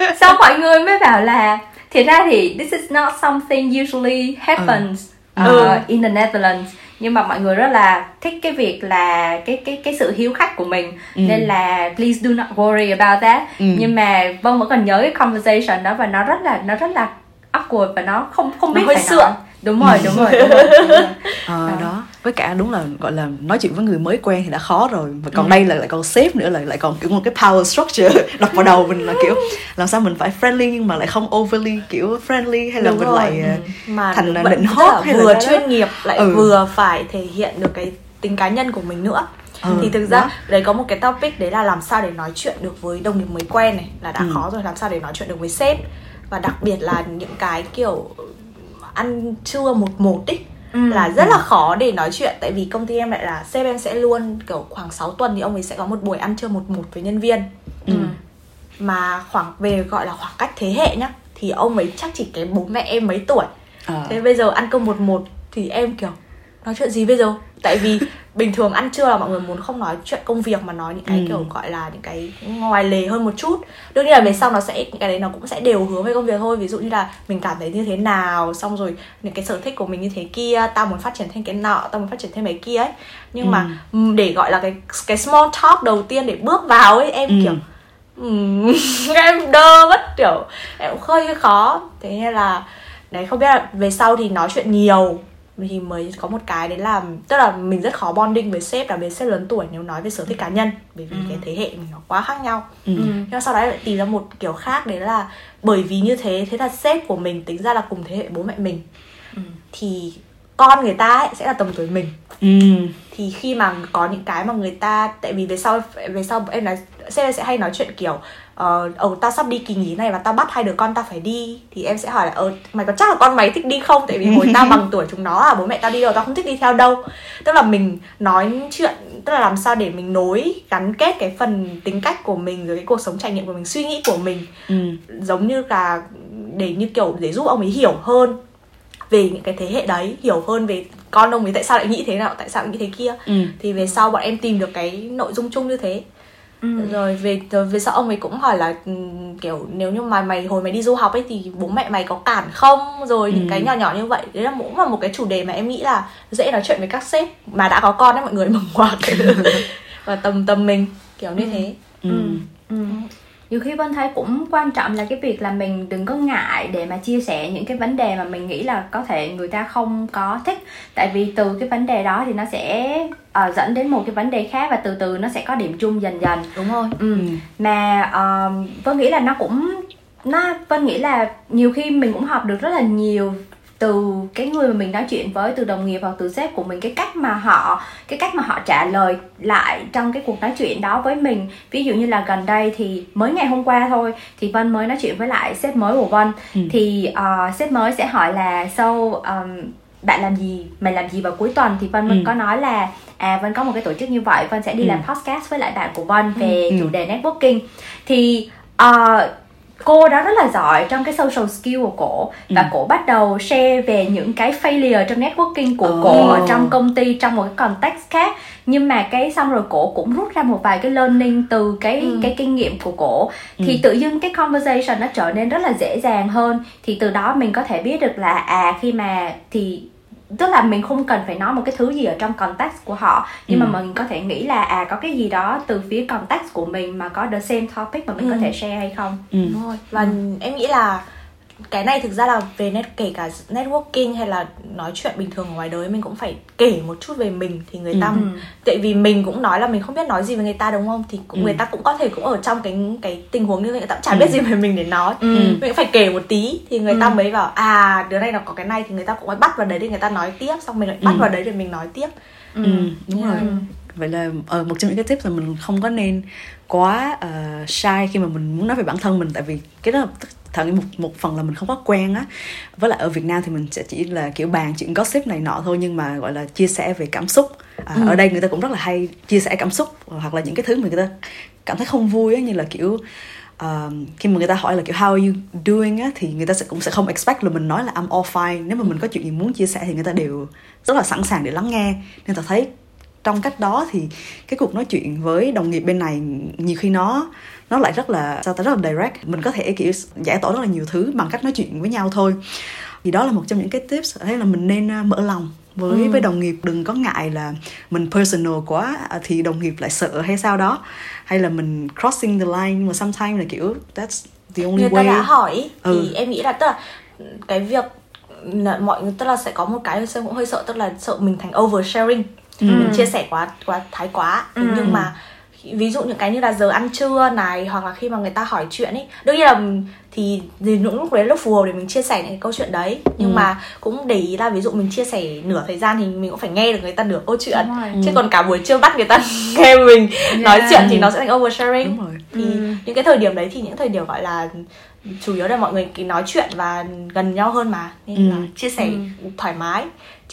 Sau mọi người mới bảo là thì ra thì this is not something usually happens uh, uh, in the Netherlands. Nhưng mà mọi người rất là thích cái việc là cái cái cái sự hiếu khách của mình ừ. nên là please do not worry about that. Ừ. nhưng mà vân vẫn còn nhớ cái conversation đó và nó rất là nó rất là awkward và nó không không biết nó phải nói đúng rồi đúng rồi, đúng rồi, đúng rồi. À, đó với cả đúng là gọi là nói chuyện với người mới quen thì đã khó rồi và còn ừ. đây là lại còn sếp nữa là lại còn kiểu một cái power structure đập vào đầu mình là kiểu làm sao mình phải friendly nhưng mà lại không overly kiểu friendly hay là đúng mình rồi. lại ừ. mà thành là định hot hay vừa là chuyên nghiệp lại ừ. vừa phải thể hiện được cái tính cá nhân của mình nữa Ừ, thì thực ra đó. đấy có một cái topic đấy là làm sao để nói chuyện được với đồng nghiệp mới quen này là đã ừ. khó rồi làm sao để nói chuyện được với sếp và đặc biệt là những cái kiểu ăn trưa một một ý ừ. là rất là khó để nói chuyện tại vì công ty em lại là sếp em sẽ luôn kiểu khoảng 6 tuần thì ông ấy sẽ có một buổi ăn trưa một một với nhân viên ừ. mà khoảng về gọi là khoảng cách thế hệ nhá thì ông ấy chắc chỉ kém bố mẹ em mấy tuổi à. thế bây giờ ăn cơm một một thì em kiểu nói chuyện gì bây giờ tại vì bình thường ăn trưa là mọi người muốn không nói chuyện công việc mà nói những cái ừ. kiểu gọi là những cái ngoài lề hơn một chút đương nhiên là về sau nó sẽ những cái đấy nó cũng sẽ đều hướng về công việc thôi ví dụ như là mình cảm thấy như thế nào xong rồi những cái sở thích của mình như thế kia tao muốn phát triển thêm cái nọ tao muốn phát triển thêm cái kia ấy nhưng ừ. mà để gọi là cái cái small talk đầu tiên để bước vào ấy em ừ. kiểu um, em đơ mất kiểu em cũng hơi khó thế nên là đấy không biết là về sau thì nói chuyện nhiều thì mới có một cái đấy là tức là mình rất khó bonding với sếp là với sếp lớn tuổi nếu nói về sở thích cá nhân bởi vì ừ. cái thế hệ mình nó quá khác nhau ừ. nhưng mà sau đó lại tìm ra một kiểu khác đấy là bởi vì như thế thế là sếp của mình tính ra là cùng thế hệ bố mẹ mình ừ. thì con người ta ấy sẽ là tầm tuổi mình ừ. thì khi mà có những cái mà người ta tại vì về sau về sau em nói sếp sẽ hay nói chuyện kiểu ờ uh, tao sắp đi kỳ nghỉ này và tao bắt hai đứa con tao phải đi. Thì em sẽ hỏi là ờ mày có chắc là con mày thích đi không? Tại vì hồi tao bằng tuổi chúng nó là bố mẹ tao đi đâu tao không thích đi theo đâu. Tức là mình nói chuyện tức là làm sao để mình nối gắn kết cái phần tính cách của mình rồi cái cuộc sống trải nghiệm của mình suy nghĩ của mình. Ừ. giống như là để như kiểu để giúp ông ấy hiểu hơn về những cái thế hệ đấy hiểu hơn về con ông ấy tại sao lại nghĩ thế nào tại sao lại nghĩ thế kia. Ừ. thì về sau bọn em tìm được cái nội dung chung như thế Ừ. rồi về về sau ông ấy cũng hỏi là ừ, kiểu nếu như mà mày hồi mày đi du học ấy thì bố mẹ mày có cản không rồi ừ. những cái nhỏ nhỏ như vậy đấy là cũng là một cái chủ đề mà em nghĩ là dễ nói chuyện với các sếp mà đã có con đấy mọi người mừng ngoạc và tầm tầm mình kiểu như ừ. thế ừ. Ừ. ừ nhiều khi vân thấy cũng quan trọng là cái việc là mình đừng có ngại để mà chia sẻ những cái vấn đề mà mình nghĩ là có thể người ta không có thích tại vì từ cái vấn đề đó thì nó sẽ uh, dẫn đến một cái vấn đề khác và từ từ nó sẽ có điểm chung dần dần đúng rồi ừ. ừ. mà uh, vân nghĩ là nó cũng nó vân nghĩ là nhiều khi mình cũng học được rất là nhiều từ cái người mà mình nói chuyện với từ đồng nghiệp hoặc từ sếp của mình cái cách mà họ cái cách mà họ trả lời lại trong cái cuộc nói chuyện đó với mình ví dụ như là gần đây thì mới ngày hôm qua thôi thì vân mới nói chuyện với lại sếp mới của vân ừ. thì uh, sếp mới sẽ hỏi là so um, bạn làm gì mày làm gì vào cuối tuần thì vân ừ. có nói là à vân có một cái tổ chức như vậy vân sẽ đi ừ. làm podcast với lại bạn của vân về ừ. chủ đề networking thì uh, cô đó rất là giỏi trong cái social skill của cổ và ừ. cổ bắt đầu share về những cái failure trong networking của oh. cổ ở trong công ty trong một cái context khác nhưng mà cái xong rồi cổ cũng rút ra một vài cái learning từ cái ừ. cái kinh nghiệm của cổ ừ. thì tự dưng cái conversation nó trở nên rất là dễ dàng hơn thì từ đó mình có thể biết được là à khi mà thì tức là mình không cần phải nói một cái thứ gì ở trong context của họ nhưng ừ. mà mình có thể nghĩ là à có cái gì đó từ phía context của mình mà có the same topic mà mình ừ. có thể share hay không ừ. đúng rồi và ừ. em nghĩ là cái này thực ra là về net kể cả networking hay là nói chuyện bình thường ngoài đời mình cũng phải kể một chút về mình thì người ta ừ. tại vì mình cũng nói là mình không biết nói gì với người ta đúng không thì cũng, ừ. người ta cũng có thể cũng ở trong cái cái tình huống như vậy người ta cũng chẳng ừ. biết gì về mình để nói ừ. mình cũng phải kể một tí thì người ừ. ta mới bảo à đứa này nó có cái này thì người ta cũng mới bắt vào đấy để người ta nói tiếp xong mình lại bắt ừ. vào đấy để mình nói tiếp ừ, ừ. đúng rồi ừ. vậy là ở ờ, một trong những cái tips là mình không có nên quá uh, shy khi mà mình muốn nói về bản thân mình tại vì cái đó thật một một phần là mình không có quen á. Với lại ở Việt Nam thì mình sẽ chỉ là kiểu bàn chuyện gossip này nọ thôi nhưng mà gọi là chia sẻ về cảm xúc. À, ừ. ở đây người ta cũng rất là hay chia sẻ cảm xúc hoặc là những cái thứ mà người ta cảm thấy không vui á như là kiểu uh, khi mà người ta hỏi là kiểu how are you doing? á thì người ta sẽ cũng sẽ không expect là mình nói là I'm all fine. Nếu mà mình có chuyện gì muốn chia sẻ thì người ta đều rất là sẵn sàng để lắng nghe. Nên ta thấy trong cách đó thì cái cuộc nói chuyện với đồng nghiệp bên này nhiều khi nó nó lại rất là sao ta rất là direct mình có thể kiểu giải tỏa rất là nhiều thứ bằng cách nói chuyện với nhau thôi thì đó là một trong những cái tips thế là mình nên à, mở lòng với ừ. với đồng nghiệp đừng có ngại là mình personal quá à, thì đồng nghiệp lại sợ hay sao đó hay là mình crossing the line mà sometimes là kiểu that's the only người way ta đã hỏi ừ. thì em nghĩ là tức là cái việc mọi người tức là sẽ có một cái cũng hơi sợ tức là sợ mình thành oversharing ừ. mình chia sẻ quá quá thái quá ừ. nhưng mà ví dụ những cái như là giờ ăn trưa này hoặc là khi mà người ta hỏi chuyện ấy đương nhiên là thì những lúc đấy lúc phù hợp để mình chia sẻ những cái câu chuyện đấy nhưng ừ. mà cũng để ý là ví dụ mình chia sẻ nửa thời gian thì mình cũng phải nghe được người ta nửa câu chuyện chứ ừ. còn cả buổi trưa bắt người ta nghe mình yeah. nói chuyện thì nó sẽ thành oversharing Đúng rồi. thì ừ. những cái thời điểm đấy thì những thời điểm gọi là chủ yếu là mọi người nói chuyện và gần nhau hơn mà nên ừ. là chia sẻ ừ. thoải mái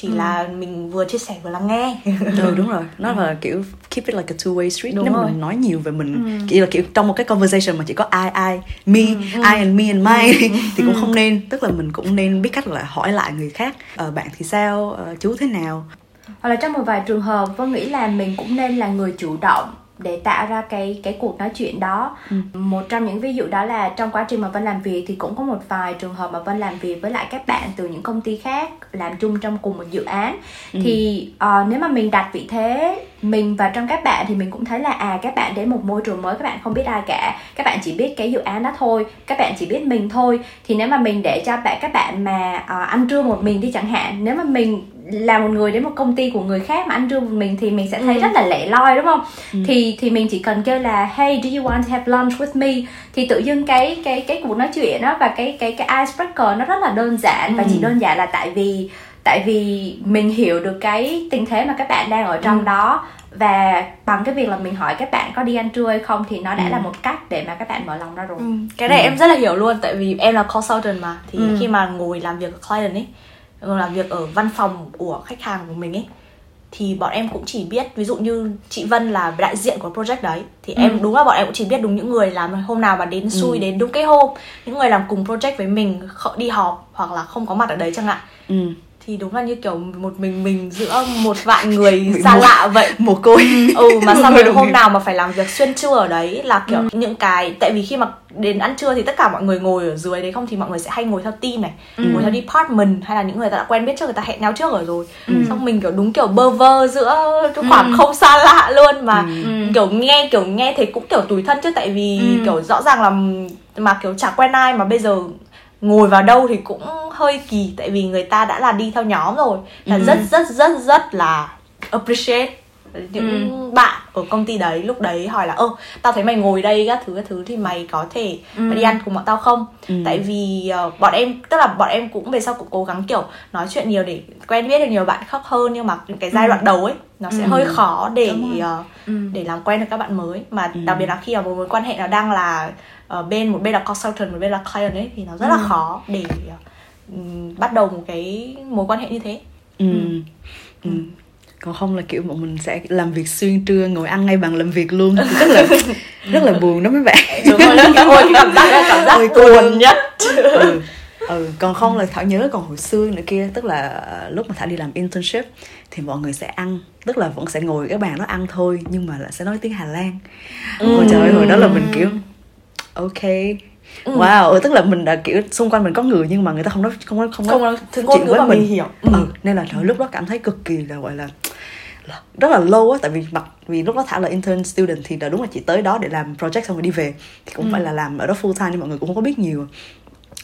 chỉ ừ. là mình vừa chia sẻ vừa lắng nghe ừ đúng rồi nó là kiểu keep it like a two way street đúng nếu rồi. mình nói nhiều về mình ừ. kiểu là kiểu trong một cái conversation mà chỉ có ai ai me ừ. I and me and my ừ. thì cũng không nên tức là mình cũng nên biết cách là hỏi lại người khác ờ, bạn thì sao ờ, chú thế nào hoặc là trong một vài trường hợp vân nghĩ là mình cũng nên là người chủ động để tạo ra cái cái cuộc nói chuyện đó ừ. một trong những ví dụ đó là trong quá trình mà vân làm việc thì cũng có một vài trường hợp mà vân làm việc với lại các bạn từ những công ty khác làm chung trong cùng một dự án ừ. thì uh, nếu mà mình đặt vị thế mình và trong các bạn thì mình cũng thấy là à các bạn đến một môi trường mới các bạn không biết ai cả các bạn chỉ biết cái dự án đó thôi các bạn chỉ biết mình thôi thì nếu mà mình để cho bạn các bạn mà uh, ăn trưa một mình đi chẳng hạn nếu mà mình là một người đến một công ty của người khác mà ăn trưa một mình thì mình sẽ thấy ừ. rất là lẻ loi đúng không ừ. thì thì mình chỉ cần kêu là hey do you want to have lunch with me thì tự dưng cái cái cái cuộc nói chuyện đó và cái cái cái icebreaker nó rất là đơn giản ừ. và chỉ đơn giản là tại vì tại vì mình hiểu được cái tình thế mà các bạn đang ở trong ừ. đó và bằng cái việc là mình hỏi các bạn có đi ăn trưa hay không thì nó đã ừ. là một cách để mà các bạn mở lòng ra rồi ừ. cái này ừ. em rất là hiểu luôn tại vì em là consultant mà thì ừ. khi mà ngồi làm việc với client ấy làm việc ở văn phòng của khách hàng của mình ấy thì bọn em cũng chỉ biết ví dụ như chị Vân là đại diện của project đấy thì ừ. em đúng là bọn em cũng chỉ biết đúng những người làm hôm nào mà đến xui ừ. đến đúng cái hôm những người làm cùng project với mình đi họp hoặc là không có mặt ở đấy chẳng hạn ừ thì đúng là như kiểu một mình mình giữa một vạn người xa một, lạ vậy một côi ừ mà sao rồi hôm nào mà phải làm việc xuyên trưa ở đấy là kiểu ừ. những cái tại vì khi mà đến ăn trưa thì tất cả mọi người ngồi ở dưới đấy không thì mọi người sẽ hay ngồi theo team này ừ. ngồi theo department hay là những người ta đã quen biết trước người ta hẹn nhau trước ở rồi ừ. xong mình kiểu đúng kiểu bơ vơ giữa khoảng ừ. không xa lạ luôn mà ừ. kiểu nghe kiểu nghe thấy cũng kiểu tủi thân chứ tại vì ừ. kiểu rõ ràng là mà kiểu chả quen ai mà bây giờ ngồi vào đâu thì cũng hơi kỳ tại vì người ta đã là đi theo nhóm rồi là ừ. rất rất rất rất là appreciate những ừ. bạn ở công ty đấy lúc đấy hỏi là ơ tao thấy mày ngồi đây các thứ các thứ thì mày có thể ừ. mày đi ăn cùng bọn tao không ừ. tại vì uh, bọn em tức là bọn em cũng về sau cũng cố gắng kiểu nói chuyện nhiều để quen biết được nhiều bạn khác hơn nhưng mà cái giai ừ. đoạn đầu ấy nó sẽ ừ. hơi khó để uh, ừ. để làm quen được các bạn mới mà ừ. đặc biệt là khi mà một mối quan hệ nó đang là uh, bên một bên là consultant một bên là client ấy thì nó rất ừ. là khó để uh, bắt đầu một cái mối quan hệ như thế ừ. Ừ. ừ còn không là kiểu bọn mình sẽ làm việc xuyên trưa ngồi ăn ngay bàn làm việc luôn rất là rất là buồn đó mấy bạn đúng rồi cái cảm giác cảm giác buồn nhất ừ. ừ còn không là thảo nhớ còn hồi xưa nữa kia tức là ờ, lúc mà thảo đi làm internship thì mọi người sẽ ăn tức là vẫn sẽ ngồi cái bàn nó ăn thôi nhưng mà là sẽ nói tiếng hà lan ừ. ôi trời ơi hồi đó là mình kiểu ok Ừ. wow ừ, tức là mình đã kiểu xung quanh mình có người nhưng mà người ta không nói không nói không nói, không nói chuyện với mình. mình hiểu ừ. ừ. nên là trời lúc đó cảm thấy cực kỳ là gọi là rất là lâu á tại vì mặc vì lúc đó thảo là intern student thì là đúng là chỉ tới đó để làm project xong rồi đi về thì cũng ừ. phải là làm ở đó full time nhưng mọi người cũng không có biết nhiều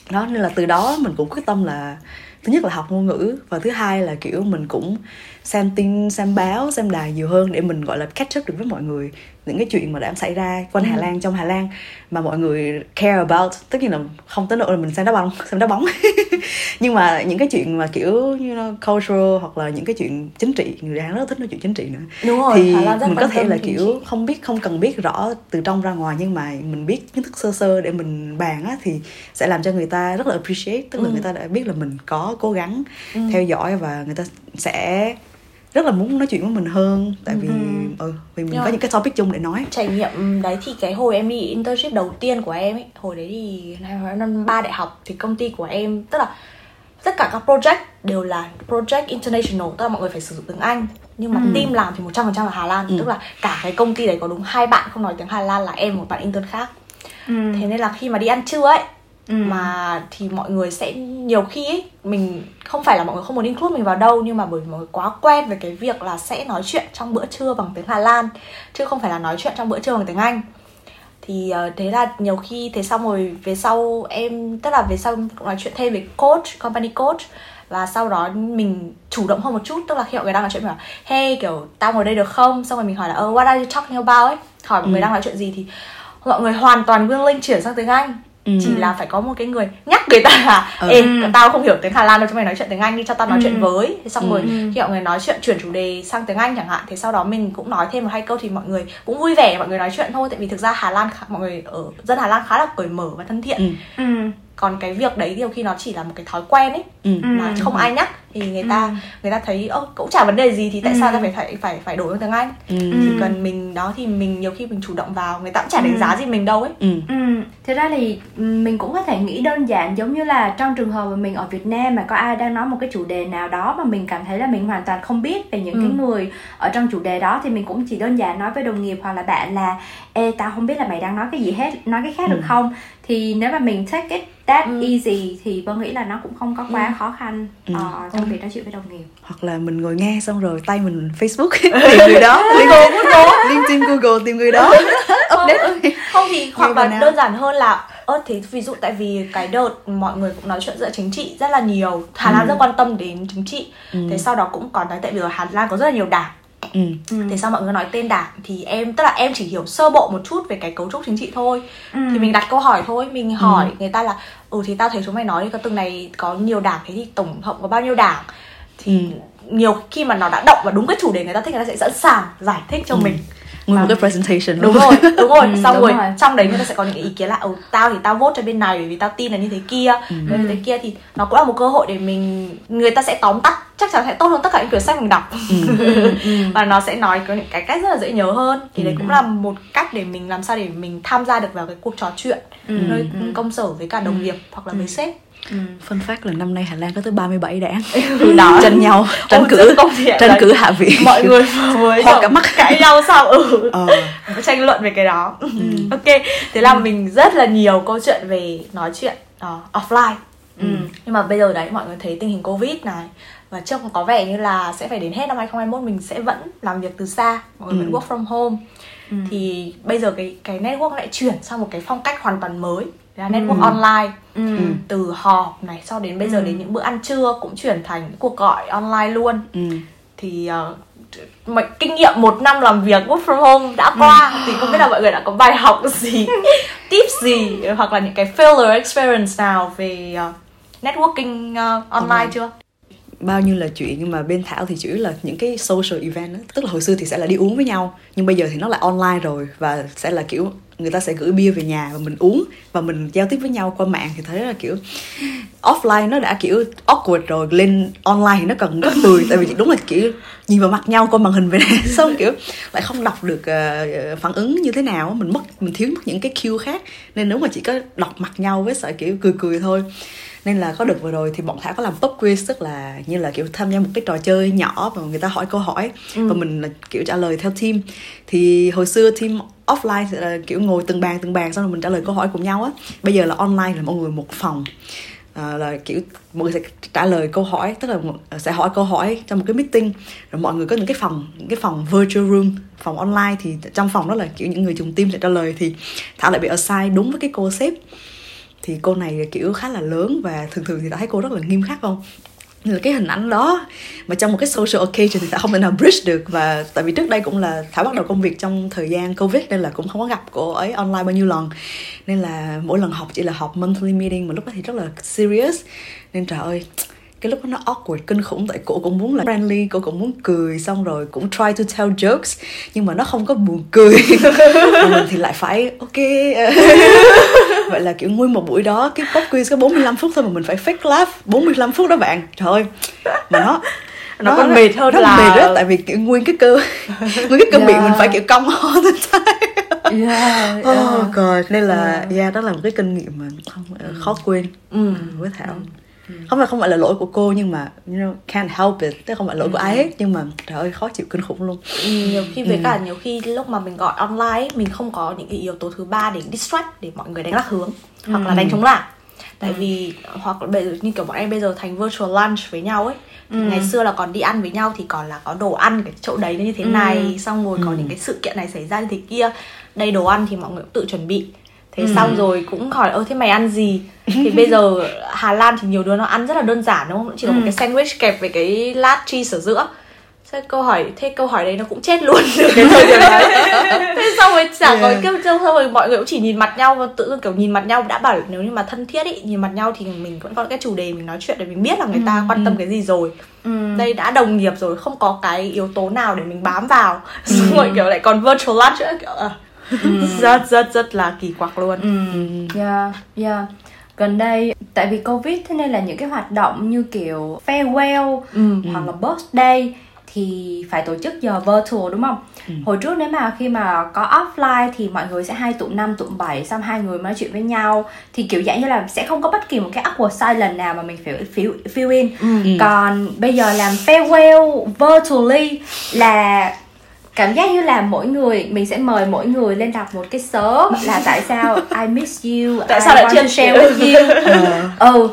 đó nên là từ đó mình cũng quyết tâm là thứ nhất là học ngôn ngữ và thứ hai là kiểu mình cũng xem tin xem báo xem đài nhiều hơn để mình gọi là catch up được với mọi người những cái chuyện mà đã xảy ra quanh Hà ừ. Lan trong Hà Lan mà mọi người care about tất nhiên là không tới nỗi là mình xem đá bóng xem đá bóng nhưng mà những cái chuyện mà kiểu you know, cultural hoặc là những cái chuyện chính trị người Hàn rất thích nói chuyện chính trị nữa Đúng rồi, thì mình có thể là kiểu không biết không cần biết rõ từ trong ra ngoài nhưng mà mình biết kiến thức sơ sơ để mình bàn á thì sẽ làm cho người ta rất là appreciate tức là ừ. người ta đã biết là mình có cố gắng ừ. theo dõi và người ta sẽ rất là muốn nói chuyện với mình hơn tại vì ừ, ừ vì mình yeah. có những cái topic chung để nói trải nghiệm đấy thì cái hồi em đi internship đầu tiên của em ấy hồi đấy thì năm ba đại học thì công ty của em tức là tất cả các project đều là project international tức là mọi người phải sử dụng tiếng anh nhưng mà ừ. team làm thì một trăm phần trăm là Hà Lan ừ. tức là cả cái công ty đấy có đúng hai bạn không nói tiếng Hà Lan là em một bạn intern khác ừ. thế nên là khi mà đi ăn trưa ấy ừ. mà thì mọi người sẽ nhiều khi ấy, mình không phải là mọi người không muốn include mình vào đâu nhưng mà bởi vì mọi người quá quen về cái việc là sẽ nói chuyện trong bữa trưa bằng tiếng Hà Lan chứ không phải là nói chuyện trong bữa trưa bằng tiếng Anh. Thì uh, thế là nhiều khi thế xong rồi về sau em tức là về sau nói chuyện thêm về coach company coach và sau đó mình chủ động hơn một chút tức là khi mọi người đang nói chuyện mình bảo hey kiểu tao ngồi đây được không? Xong rồi mình hỏi là oh, what are you talking about? ấy. Hỏi mọi ừ. người đang nói chuyện gì thì mọi người hoàn toàn willing chuyển sang tiếng Anh ừ. chỉ là phải có một cái người nhắc người ta là ừ. ê tao không hiểu tiếng Hà Lan đâu cho mày nói chuyện tiếng Anh đi cho tao nói ừ. chuyện với thế xong ừ. rồi khi mọi người nói chuyện chuyển chủ đề sang tiếng Anh chẳng hạn thì sau đó mình cũng nói thêm một hai câu thì mọi người cũng vui vẻ mọi người nói chuyện thôi tại vì thực ra Hà Lan mọi người ở dân Hà Lan khá là cởi mở và thân thiện ừ. Ừ còn cái việc đấy nhiều khi nó chỉ là một cái thói quen ấy ừ. mà ừ. không ai nhắc thì người ta ừ. người ta thấy ơ cũng chả vấn đề gì thì tại ừ. sao ta phải phải phải phải đổi sang tiếng anh ừ. chỉ cần mình đó thì mình nhiều khi mình chủ động vào người ta cũng chả đánh ừ. giá gì mình đâu ấy ừ. ừ. thực ra thì mình cũng có thể nghĩ đơn giản giống như là trong trường hợp mà mình ở Việt Nam mà có ai đang nói một cái chủ đề nào đó mà mình cảm thấy là mình hoàn toàn không biết về những ừ. cái người ở trong chủ đề đó thì mình cũng chỉ đơn giản nói với đồng nghiệp hoặc là bạn là ê tao không biết là mày đang nói cái gì hết nói cái khác ừ. được không thì nếu mà mình take it that ừ. easy thì vân nghĩ là nó cũng không có quá ừ. khó khăn ừ. uh, trong ừ. việc nói chuyện với đồng nghiệp hoặc là mình ngồi nghe xong rồi tay mình Facebook tìm người đó Google Google LinkedIn Google tìm người đó update không thì hoặc là đơn giản hơn là ơ thế ví dụ tại vì cái đợt mọi người cũng nói chuyện giữa chính trị rất là nhiều Hà Lan ừ. rất quan tâm đến chính trị ừ. thế sau đó cũng còn nói tại vì ở Hà Lan có rất là nhiều đảng Ừ. ừ. thế sao mọi người nói tên đảng thì em tức là em chỉ hiểu sơ bộ một chút về cái cấu trúc chính trị thôi ừ. thì mình đặt câu hỏi thôi mình ừ. hỏi ừ. người ta là ừ thì tao thấy chúng mày nói có từng này có nhiều đảng thế thì tổng cộng có bao nhiêu đảng thì ừ. nhiều khi mà nó đã động vào đúng cái chủ đề người ta thích người ta sẽ sẵn sàng giải thích cho ừ. mình nguyên một cái presentation đúng rồi đúng rồi ừ, xong đúng rồi. rồi trong đấy người ta sẽ có những ý kiến là ừ tao thì tao vote cho bên này bởi vì tao tin là như thế kia ừ. như thế kia thì nó cũng là một cơ hội để mình người ta sẽ tóm tắt chắc chắn sẽ tốt hơn tất cả những quyển sách mình đọc ừ. ừ. và nó sẽ nói có những cái cách rất là dễ nhớ hơn thì ừ. đấy cũng là một cách để mình làm sao để mình tham gia được vào cái cuộc trò chuyện ừ. nơi ừ. công sở với cả đồng nghiệp hoặc là với sếp Ừ. Phân phát là năm nay Hà Lan có tới 37 đảng đó tranh nhau tranh cử tranh cử hạ viện mọi người mới hoa cả mắt cãi nhau sao ừ ờ. tranh luận về cái đó ừ. ok thế là ừ. mình rất là nhiều câu chuyện về nói chuyện uh, offline ừ. nhưng mà bây giờ đấy mọi người thấy tình hình covid này và trông có vẻ như là sẽ phải đến hết năm 2021 mình sẽ vẫn làm việc từ xa mọi người ừ. vẫn work from home ừ. thì bây giờ cái cái network lại chuyển sang một cái phong cách hoàn toàn mới là network ừ. online ừ. từ họp này sau đến bây giờ ừ. đến những bữa ăn trưa cũng chuyển thành cuộc gọi online luôn ừ. thì uh, mà kinh nghiệm một năm làm việc work from home đã qua ừ. thì không biết là mọi người đã có bài học gì tips gì hoặc là những cái failure experience nào về uh, networking uh, online ừ. chưa bao nhiêu là chuyện nhưng mà bên thảo thì chủ yếu là những cái social event đó. tức là hồi xưa thì sẽ là đi uống với nhau nhưng bây giờ thì nó là online rồi và sẽ là kiểu người ta sẽ gửi bia về nhà và mình uống và mình giao tiếp với nhau qua mạng thì thấy là kiểu offline nó đã kiểu awkward rồi lên online thì nó cần gấp 10 tại vì đúng là kiểu nhìn vào mặt nhau qua màn hình về này xong kiểu lại không đọc được uh, phản ứng như thế nào mình mất mình thiếu mất những cái cue khác. Nên nếu mà chỉ có đọc mặt nhau với sợ kiểu cười cười thôi. Nên là có được vừa rồi thì bọn thảo có làm pub quiz tức là như là kiểu tham gia một cái trò chơi nhỏ và người ta hỏi câu hỏi ừ. và mình là kiểu trả lời theo team. Thì hồi xưa team offline là kiểu ngồi từng bàn từng bàn xong rồi mình trả lời câu hỏi cùng nhau á. Bây giờ là online là mọi người một phòng. À, là kiểu mọi người sẽ trả lời câu hỏi tức là sẽ hỏi câu hỏi trong một cái meeting. Rồi mọi người có những cái phòng những cái phòng virtual room phòng online thì trong phòng đó là kiểu những người chung team sẽ trả lời thì thảo lại bị assign đúng với cái cô sếp. Thì cô này kiểu khá là lớn và thường thường thì ta thấy cô rất là nghiêm khắc không? Là cái hình ảnh đó. Mà trong một cái social occasion thì ta không thể nào bridge được. Và tại vì trước đây cũng là thảo bắt đầu công việc trong thời gian covid nên là cũng không có gặp cô ấy online bao nhiêu lần. Nên là mỗi lần học chỉ là học monthly meeting mà lúc đó thì rất là serious. Nên trời ơi cái lúc đó nó awkward kinh khủng tại cô cũng muốn là friendly cô cũng muốn cười xong rồi cũng try to tell jokes nhưng mà nó không có buồn cười mình thì lại phải ok vậy là kiểu nguyên một buổi đó cái pop quiz có 45 phút thôi mà mình phải fake laugh 45 phút đó bạn trời ơi mà nó nó, nó còn mệt hơn nó là mệt đó tại vì kiểu nguyên cái cơ nguyên cái cơ yeah. miệng mình phải kiểu cong ho tới tay yeah, yeah. oh god nên là yeah. yeah đó là một cái kinh nghiệm mà không khó quên ừ. với thảo ừ ừ. không phải không phải là lỗi của cô nhưng mà you know can't help it tức không phải lỗi ừ. của ai hết nhưng mà trời ơi khó chịu kinh khủng luôn ừ, nhiều khi với ừ. cả nhiều khi lúc mà mình gọi online mình không có những cái yếu tố thứ ba để distract để mọi người đánh lạc hướng ừ. hoặc là đánh chống lại tại ừ. vì hoặc là bây giờ như kiểu bọn em bây giờ thành virtual lunch với nhau ấy ừ. ngày xưa là còn đi ăn với nhau thì còn là có đồ ăn cái chỗ đấy như thế ừ. này xong rồi ừ. có những cái sự kiện này xảy ra như thế kia đây đồ ăn thì mọi người cũng tự chuẩn bị thế ừ. xong rồi cũng hỏi ơ thế mày ăn gì thì bây giờ Hà Lan thì nhiều đứa nó ăn rất là đơn giản đúng không chỉ là ừ. một cái sandwich kẹp với cái lát cheese ở giữa thế câu hỏi thế câu hỏi đấy nó cũng chết luôn từ cái thời điểm đấy thế xong rồi chả yeah. có cái xong rồi mọi người cũng chỉ nhìn mặt nhau và tự dưng kiểu nhìn mặt nhau đã bảo nếu như mà thân thiết ý nhìn mặt nhau thì mình vẫn có cái chủ đề mình nói chuyện để mình biết là người ta ừ. quan tâm cái gì rồi ừ. đây đã đồng nghiệp rồi không có cái yếu tố nào để mình bám vào ừ. xong rồi kiểu lại còn virtual lunch nữa kiểu uh, rất rất rất là kỳ quặc luôn ừ yeah yeah gần đây tại vì covid thế nên là những cái hoạt động như kiểu farewell ừ. hoặc là birthday thì phải tổ chức giờ virtual đúng không? Ừ. Hồi trước nếu mà khi mà có offline thì mọi người sẽ hai tụ năm tụ bảy xong hai người nói chuyện với nhau thì kiểu dạng như là sẽ không có bất kỳ một cái awkward silence nào mà mình phải fill, fill in. Ừ. Còn bây giờ làm farewell virtually là cảm giác như là mỗi người mình sẽ mời mỗi người lên đọc một cái số là tại sao I miss you tại I sao lại chia share with you ừ. ừ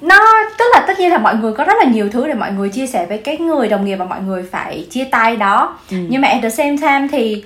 nó tức là tất nhiên là mọi người có rất là nhiều thứ để mọi người chia sẻ với cái người đồng nghiệp và mọi người phải chia tay đó ừ. nhưng mà at the same time thì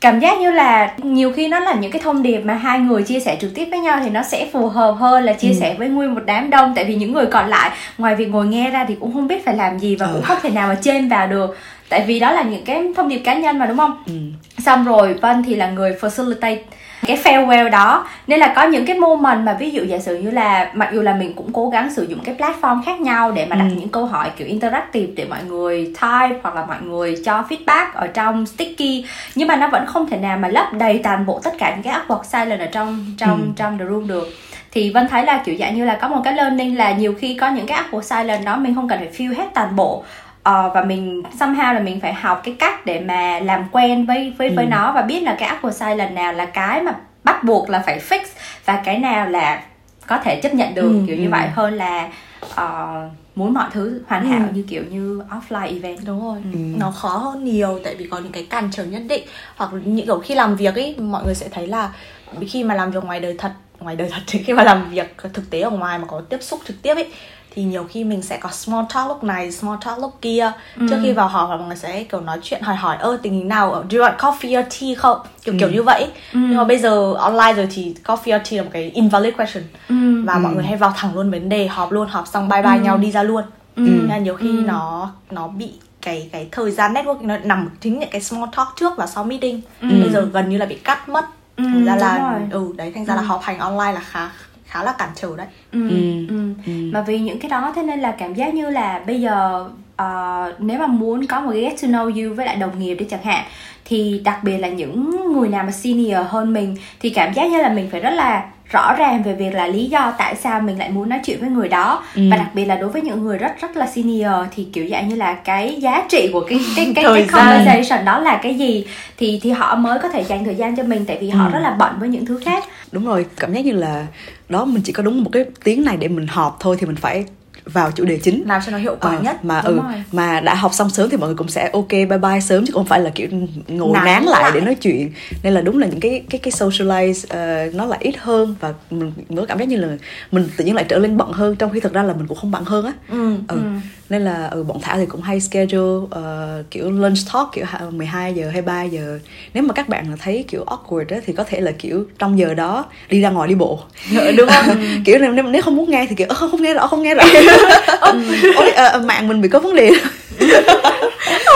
cảm giác như là nhiều khi nó là những cái thông điệp mà hai người chia sẻ trực tiếp với nhau thì nó sẽ phù hợp hơn là chia ừ. sẻ với nguyên một đám đông tại vì những người còn lại ngoài việc ngồi nghe ra thì cũng không biết phải làm gì và ừ. cũng không thể nào mà trên vào được tại vì đó là những cái thông điệp cá nhân mà đúng không ừ. xong rồi vân thì là người facilitate cái farewell đó nên là có những cái moment mà ví dụ giả sử như là mặc dù là mình cũng cố gắng sử dụng cái platform khác nhau để mà đặt ừ. những câu hỏi kiểu interactive để mọi người type hoặc là mọi người cho feedback ở trong sticky nhưng mà nó vẫn không thể nào mà lấp đầy toàn bộ tất cả những cái awkward silence ở trong trong ừ. trong the room được thì vân thấy là kiểu dạng như là có một cái learning là nhiều khi có những cái awkward silence đó mình không cần phải fill hết toàn bộ uh, và mình somehow là mình phải học cái cách để mà làm quen với với với ừ. nó và biết là cái apple silent nào là cái mà bắt buộc là phải fix và cái nào là có thể chấp nhận được ừ, kiểu ừ. như vậy hơn là uh, muốn mọi thứ hoàn hảo ừ. như kiểu như offline event đúng rồi ừ. nó khó hơn nhiều tại vì có những cái cản trở nhất định hoặc những kiểu khi làm việc ấy mọi người sẽ thấy là khi mà làm việc ngoài đời thật ngoài đời thật khi mà làm việc thực tế ở ngoài mà có tiếp xúc trực tiếp ấy thì nhiều khi mình sẽ có small talk lúc này small talk lúc kia ừ. trước khi vào họp là mọi người sẽ kiểu nói chuyện hỏi hỏi ơ tình hình nào do you want coffee or tea không kiểu ừ. kiểu như vậy ừ. nhưng mà bây giờ online rồi thì coffee or tea là một cái invalid question ừ. và ừ. mọi người hay vào thẳng luôn vấn đề họp luôn họp xong bye bye ừ. nhau đi ra luôn ừ. Nên là nhiều khi ừ. nó nó bị cái cái thời gian network nó nằm chính những cái small talk trước và sau meeting ừ. bây giờ gần như là bị cắt mất ừ, thành ra là rồi. ừ đấy thành ra ừ. là họp hành online là khá khá là cản trở đấy ừ, ừ. Ừ. Ừ. mà vì những cái đó thế nên là cảm giác như là bây giờ uh, nếu mà muốn có một cái get to know you với lại đồng nghiệp đi chẳng hạn thì đặc biệt là những người nào mà senior hơn mình thì cảm giác như là mình phải rất là rõ ràng về việc là lý do tại sao mình lại muốn nói chuyện với người đó ừ. và đặc biệt là đối với những người rất rất là senior thì kiểu dạng như là cái giá trị của cái cái cái, cái conversation đó là cái gì thì thì họ mới có thể dành thời gian cho mình tại vì họ ừ. rất là bận với những thứ khác đúng rồi, cảm giác như là đó, mình chỉ có đúng một cái tiếng này để mình họp thôi thì mình phải vào chủ đề chính. Làm cho nó hiệu quả ờ, nhất. mà Đúng ừ rồi. mà đã học xong sớm thì mọi người cũng sẽ ok bye bye sớm chứ không phải là kiểu ngồi nán, nán lại, lại. để nói chuyện. Nên là đúng là những cái cái cái socialize uh, nó là ít hơn và mình mới cảm giác như là mình tự nhiên lại trở lên bận hơn trong khi thực ra là mình cũng không bận hơn á. Ừ, ừ. ừ. nên là ừ, bọn thảo thì cũng hay schedule uh, kiểu lunch talk kiểu 12 giờ 23 giờ. Nếu mà các bạn thấy kiểu awkward á thì có thể là kiểu trong giờ đó đi ra ngoài đi bộ. Đúng không? Kiểu nếu, nếu không muốn nghe thì kiểu không nghe rõ không nghe rõ ôi uh, mạng mình bị có vấn đề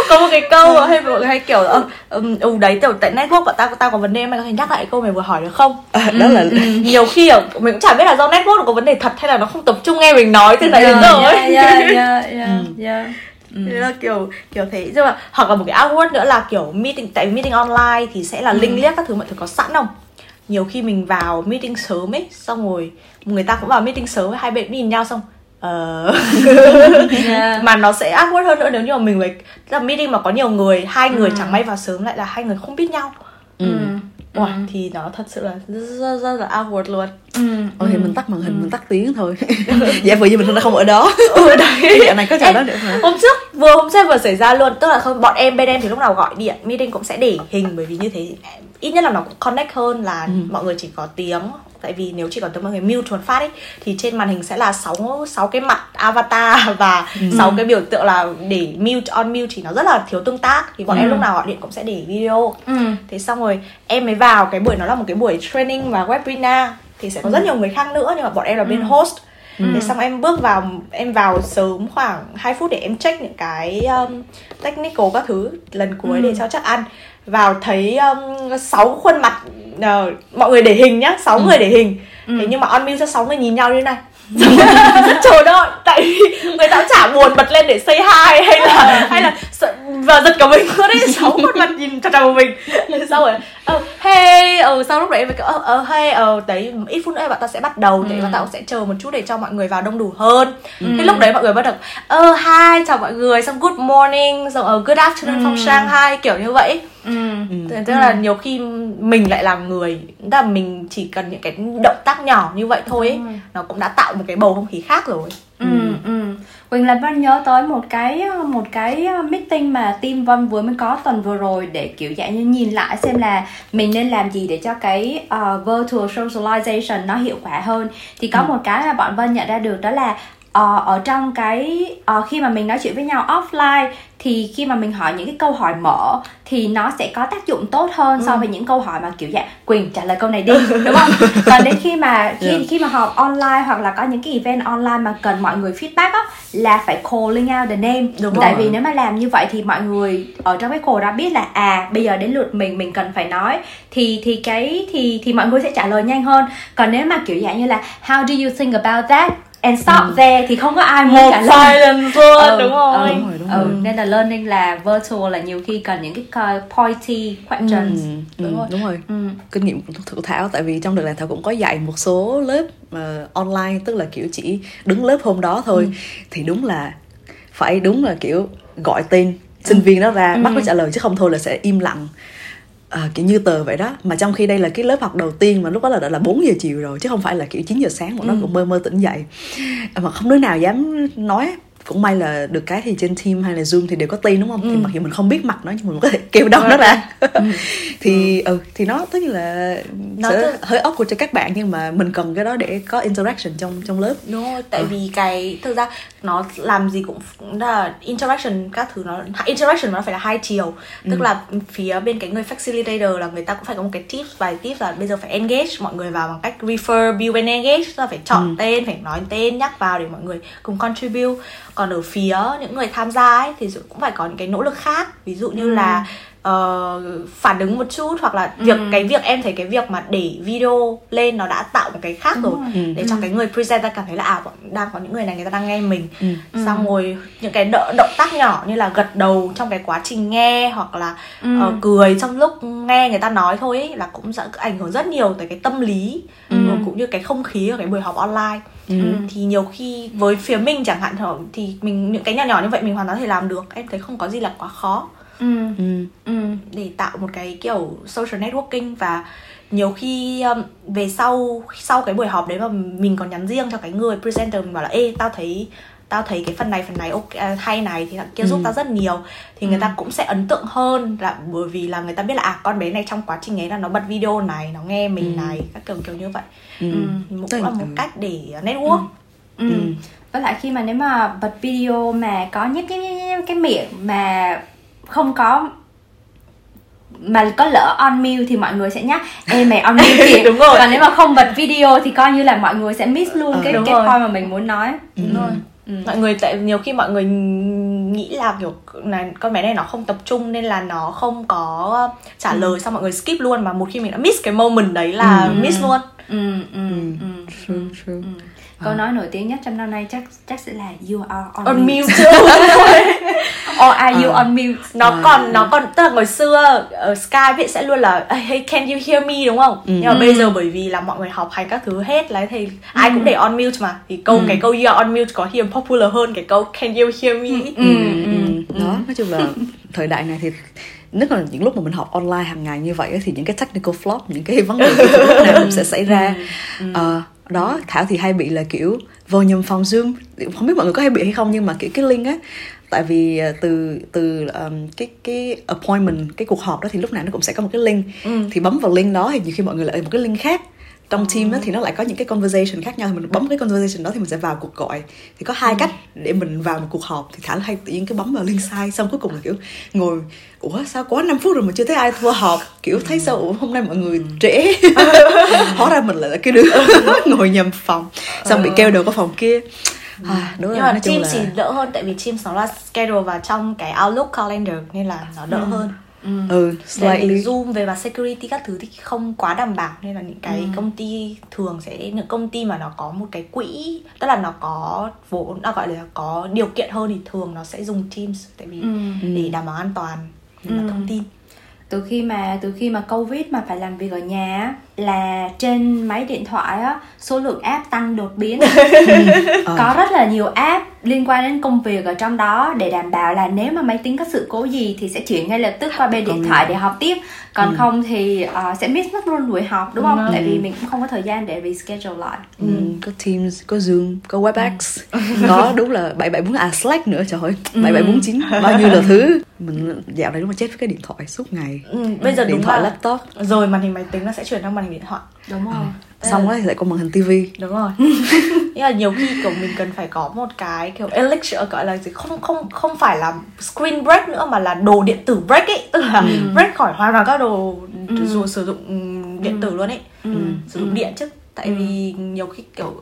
có một cái câu ừ. hay mọi người hay kiểu là ừ, ừ đấy kiểu tại network của tao tao có vấn đề mày có thể nhắc lại câu mày vừa hỏi được không à, đó là ừ, nhiều khi ở mình cũng chả biết là do network có vấn đề thật hay là nó không tập trung nghe mình nói từ nãy đến giờ ấy yeah, yeah, yeah, yeah. Ừ. Thế là kiểu kiểu thế nhưng mà hoặc là một cái awkward nữa là kiểu meeting tại meeting online thì sẽ là link liếc các thứ mọi thứ có sẵn không nhiều khi mình vào meeting sớm ấy xong rồi người ta cũng vào meeting sớm hai bên nhìn nhau xong uh... yeah. mà nó sẽ awkward hơn nữa nếu như mà mình với là meeting mà có nhiều người hai người ừ. chẳng may vào sớm lại là hai người không biết nhau ừ. Wow, ừ. thì nó thật sự là rất, rất, là awkward luôn ừ. Ồ, thì mình tắt màn hình, ừ. mình tắt tiếng thôi Dạ vừa như mình không ở đó ừ, đấy. Dạo này có trò đó nữa hả? Hôm trước, vừa hôm trước vừa xảy ra luôn Tức là không, bọn em, bên em thì lúc nào gọi điện Meeting cũng sẽ để hình Bởi vì như thế ít nhất là nó cũng connect hơn là ừ. mọi người chỉ có tiếng tại vì nếu chỉ có tiếng mọi người mute một phát ấy thì trên màn hình sẽ là sáu sáu cái mặt avatar và ừ. sáu ừ. cái biểu tượng là để mute on mute thì nó rất là thiếu tương tác thì bọn ừ. em lúc nào gọi điện cũng sẽ để video ừ. thế xong rồi em mới vào cái buổi nó là một cái buổi training và webinar thì sẽ có ừ. rất nhiều người khác nữa nhưng mà bọn em là bên ừ. host Ừ. Thế xong em bước vào em vào sớm khoảng 2 phút để em check những cái um, technical các thứ lần cuối ừ. để cho chắc ăn vào thấy um, 6 khuôn mặt uh, mọi người để hình nhá 6 ừ. người để hình ừ. thế nhưng mà on mute cho 6 người nhìn nhau như này trời ơi tại vì người ta chả buồn bật lên để say hi hay là hay là và giật cả mình luôn đấy sáu khuôn mặt nhìn chằm chằm mình sau rồi ờ hey ờ sau lúc đấy em kiểu ờ ờ hey ờ đấy ít phút nữa bạn ta sẽ bắt đầu thì ừ. bạn ta cũng sẽ chờ một chút để cho mọi người vào đông đủ hơn ừ. thế lúc đấy mọi người bắt đầu ờ hi chào mọi người xong good morning xong ờ good afternoon ừ. from Shanghai kiểu như vậy ừ. ừ. tức là nhiều khi mình lại làm người là mình chỉ cần những cái động tác nhỏ như vậy thôi ấy, ừ. nó cũng đã tạo một cái bầu không khí khác rồi ừ. Ừ. ừ. Quỳnh là Vân nhớ tới một cái một cái meeting mà team Vân vừa mới có tuần vừa rồi để kiểu dạng như nhìn lại xem là mình nên làm gì để cho cái uh, virtual socialization nó hiệu quả hơn thì có ừ. một cái mà bọn Vân nhận ra được đó là uh, ở trong cái uh, khi mà mình nói chuyện với nhau offline thì khi mà mình hỏi những cái câu hỏi mở thì nó sẽ có tác dụng tốt hơn ừ. so với những câu hỏi mà kiểu dạng quyền trả lời câu này đi đúng không còn đến khi mà khi yeah. khi mà họp online hoặc là có những cái event online mà cần mọi người feedback á là phải calling out the name đúng tại rồi. vì nếu mà làm như vậy thì mọi người ở trong cái call đó biết là à bây giờ đến lượt mình mình cần phải nói thì thì cái thì thì mọi người sẽ trả lời nhanh hơn còn nếu mà kiểu dạng như là how do you think about that and stop ừ. there thì không có ai muốn trả lời silence luôn ừ, đúng rồi ừ, đúng rồi, đúng ừ, rồi. nên là learning là virtual là nhiều khi cần những cái pointy questions ừ, đúng ừ, rồi đúng rồi ừ. kinh nghiệm của thử thảo tại vì trong đợt này thảo cũng có dạy một số lớp uh, online tức là kiểu chỉ đứng lớp hôm đó thôi ừ. thì đúng là phải đúng là kiểu gọi tên sinh ừ. viên đó ra bắt nó trả lời chứ không thôi là sẽ im lặng à, kiểu như tờ vậy đó mà trong khi đây là cái lớp học đầu tiên mà lúc đó là đã là 4 giờ chiều rồi chứ không phải là kiểu 9 giờ sáng mà nó ừ. cũng mơ mơ tỉnh dậy mà không đứa nào dám nói cũng may là được cái thì trên team hay là zoom thì đều có tên đúng không ừ. thì mặc dù mình không biết mặt nó nhưng mình có thể kêu đâu nó ra ừ. thì ừ. ừ thì nó tức là nó sẽ hơi awkward cho các bạn nhưng mà mình cần cái đó để có interaction trong trong lớp đúng rồi tại ừ. vì cái thực ra nó làm gì cũng là interaction các thứ nó interaction nó phải là hai chiều tức ừ. là phía bên cái người facilitator là người ta cũng phải có một cái tips vài tips là bây giờ phải engage mọi người vào bằng cách refer build and engage là phải chọn ừ. tên phải nói tên nhắc vào để mọi người cùng contribute còn ở phía những người tham gia ấy thì cũng phải có những cái nỗ lực khác ví dụ như ừ. là uh, phản ứng một chút hoặc là việc ừ. cái việc em thấy cái việc mà để video lên nó đã tạo một cái khác rồi ừ. để cho cái người presenter cảm thấy là à đang có những người này người ta đang nghe mình ừ. xong rồi những cái động tác nhỏ như là gật đầu trong cái quá trình nghe hoặc là ừ. uh, cười trong lúc nghe người ta nói thôi ấy, là cũng sẽ ảnh hưởng rất nhiều tới cái tâm lý ừ. cũng như cái không khí ở cái buổi họp online Ừ. thì nhiều khi với phía mình chẳng hạn thì mình những cái nhỏ nhỏ như vậy mình hoàn toàn thể làm được em thấy không có gì là quá khó ừ. Ừ. ừ. để tạo một cái kiểu social networking và nhiều khi um, về sau sau cái buổi họp đấy mà mình còn nhắn riêng cho cái người presenter mình bảo là ê tao thấy tao thấy cái phần này phần này ok à, hay này thì kia giúp ừ. tao rất nhiều thì người ừ. ta cũng sẽ ấn tượng hơn là bởi vì là người ta biết là à con bé này trong quá trình ấy là nó bật video này nó nghe mình ừ. này các kiểu kiểu như vậy ừ. Ừ. cũng là một cách để network ừ. Ừ. Ừ. với lại khi mà nếu mà bật video mà có những cái cái miệng mà không có mà có lỡ on mute thì mọi người sẽ nhắc ê mày on mute kìa đúng rồi còn nếu mà không bật video thì coi như là mọi người sẽ miss luôn ờ, cái cái rồi. point mà mình muốn nói đúng ừ. rồi ừ. mọi người tại nhiều khi mọi người nghĩ là kiểu này con bé này nó không tập trung nên là nó không có trả ừ. lời xong mọi người skip luôn mà một khi mình đã miss cái moment đấy là ừ. miss luôn ừ ừ ừ, ừ. True, true. Ừ câu à. nói nổi tiếng nhất trong năm nay chắc chắc sẽ là you are on, on mute, mute. or are you à. on mute nó à. còn nó còn tức là hồi xưa ở Skype sẽ luôn là hey can you hear me đúng không ừ. nhưng mà ừ. bây giờ bởi vì là mọi người học hành các thứ hết lấy thì ừ. ai cũng để on mute mà thì câu ừ. cái câu you are on mute có hiện popular hơn cái câu can you hear me ừ. Ừ. Ừ. Ừ. đó nói chung là thời đại này thì nhất là những lúc mà mình học online hàng ngày như vậy thì những cái technical flop những cái vấn đề lúc nào cũng sẽ xảy ra ừ. uh, đó thảo thì hay bị là kiểu vô nhầm phòng zoom. Không biết mọi người có hay bị hay không nhưng mà kiểu cái link á tại vì ờ, từ từ um, cái cái appointment cái cuộc họp đó thì lúc nào nó cũng sẽ có một cái link. Ừ. thì bấm vào link đó thì nhiều khi mọi người lại một cái link khác trong team đó thì nó lại có những cái conversation khác nhau. Thì mình bấm cái conversation đó thì mình sẽ vào cuộc gọi. Thì có hai ừ. cách để mình vào một cuộc họp. Thì thả hay tự nhiên cái bấm vào link sai xong cuối cùng là kiểu ngồi ủa sao quá 5 phút rồi mà chưa thấy ai thua họp? Kiểu thấy sao ủa hôm nay mọi người trễ. Hóa ra mình lại là cái đứa ngồi nhầm phòng xong bị kêu đầu có phòng kia. À, đúng nhưng rồi, mà Teams là... thì đỡ hơn tại vì Teams nó là schedule vào trong cái Outlook calendar nên là nó đỡ ừ. hơn ừ, ừ slightly. zoom về mặt security các thứ thì không quá đảm bảo nên là những cái ừ. công ty thường sẽ những công ty mà nó có một cái quỹ tức là nó có vốn nó gọi là có điều kiện hơn thì thường nó sẽ dùng Teams tại vì ừ. để đảm bảo an toàn ừ. thông tin từ khi mà từ khi mà covid mà phải làm việc ở nhà là trên máy điện thoại á số lượng app tăng đột biến ờ. có rất là nhiều app liên quan đến công việc ở trong đó để đảm bảo là nếu mà máy tính có sự cố gì thì sẽ chuyển ngay lập tức qua bên điện thoại để học tiếp còn ừ. không thì uh, sẽ miss mất luôn buổi học đúng không ừ. tại vì mình cũng không có thời gian để reschedule lại ừ. Ừ. có Teams có Zoom có WebEx ừ. đúng là bảy bảy bốn à Slack nữa trời ơi bảy bảy bốn chín bao nhiêu là thứ mình dạo này đúng là chết với cái điện thoại suốt ngày ừ. bây giờ điện đúng thoại là... laptop rồi màn hình máy tính nó sẽ chuyển sang màn hình điện thoại đúng rồi à xong rồi lại có màn hình tivi đúng rồi nhưng mà nhiều khi kiểu mình cần phải có một cái kiểu elixir gọi là gì không không không phải là screen break nữa mà là đồ điện tử break ấy tức là ừ. break khỏi hoàn toàn các đồ ừ. dù sử dụng điện tử luôn ấy ừ. sử dụng ừ. điện chứ tại ừ. vì nhiều khi kiểu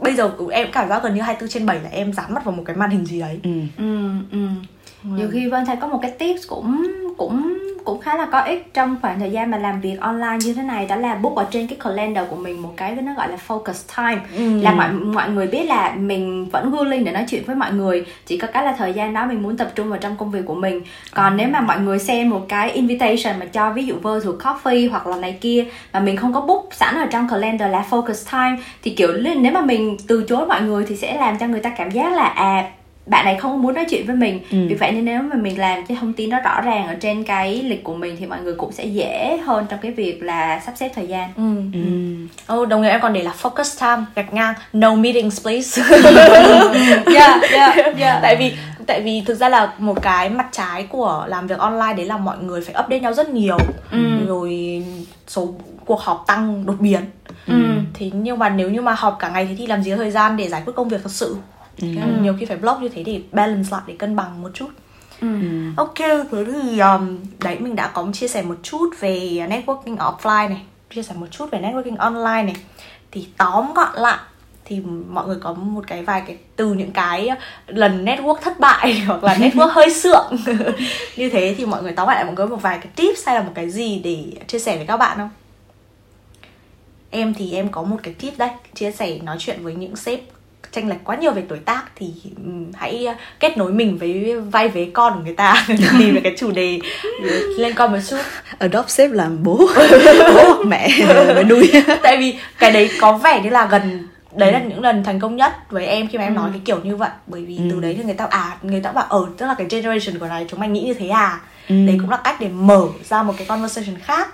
bây giờ em cảm giác gần như 24 trên 7 là em dán mắt vào một cái màn hình gì đấy ừ. Ừ. Ừ. nhiều khi vân thấy có một cái tips cũng cũng cũng khá là có ích trong khoảng thời gian mà làm việc online như thế này. Đó là book ở trên cái calendar của mình một cái nó gọi là focus time. Ừ. là mọi mọi người biết là mình vẫn willing để nói chuyện với mọi người chỉ có cái là thời gian đó mình muốn tập trung vào trong công việc của mình. Còn nếu mà mọi người xem một cái invitation mà cho ví dụ virtual coffee hoặc là này kia mà mình không có book sẵn ở trong calendar là focus time thì kiểu nếu mà mình từ chối mọi người thì sẽ làm cho người ta cảm giác là à bạn này không muốn nói chuyện với mình ừ. vì vậy nên nếu mà mình làm cái thông tin đó rõ ràng ở trên cái lịch của mình thì mọi người cũng sẽ dễ hơn trong cái việc là sắp xếp thời gian ừ. ừ. Oh, đồng nghĩa em còn để là focus time gạch ngang no meetings please yeah, yeah, yeah. tại vì tại vì thực ra là một cái mặt trái của làm việc online đấy là mọi người phải update nhau rất nhiều ừ. rồi số cuộc họp tăng đột biến ừ. thế nhưng mà nếu như mà họp cả ngày thì, thì làm gì có thời gian để giải quyết công việc thật sự ừ. nhiều khi phải block như thế để balance lại để cân bằng một chút Ừ. Ok, thế thì um, đấy mình đã có chia sẻ một chút về networking offline này, chia sẻ một chút về networking online này. Thì tóm gọn lại thì mọi người có một cái vài cái từ những cái lần network thất bại hoặc là network hơi sượng như thế thì mọi người tóm lại mọi người một vài cái tips hay là một cái gì để chia sẻ với các bạn không em thì em có một cái tip đây chia sẻ nói chuyện với những sếp tranh lệch quá nhiều về tuổi tác thì hãy kết nối mình với vai vế con của người ta. Tìm được cái chủ đề lên con một chút. Adopt sếp làm bố. Bố mẹ mẹ nuôi. Tại vì cái đấy có vẻ như là gần đấy là những lần thành công nhất với em khi mà em ừ. nói cái kiểu như vậy. Bởi vì ừ. từ đấy thì người ta à người ta bảo ở ờ, tức là cái generation của này chúng mày nghĩ như thế à? Ừ. đấy cũng là cách để mở ra một cái conversation khác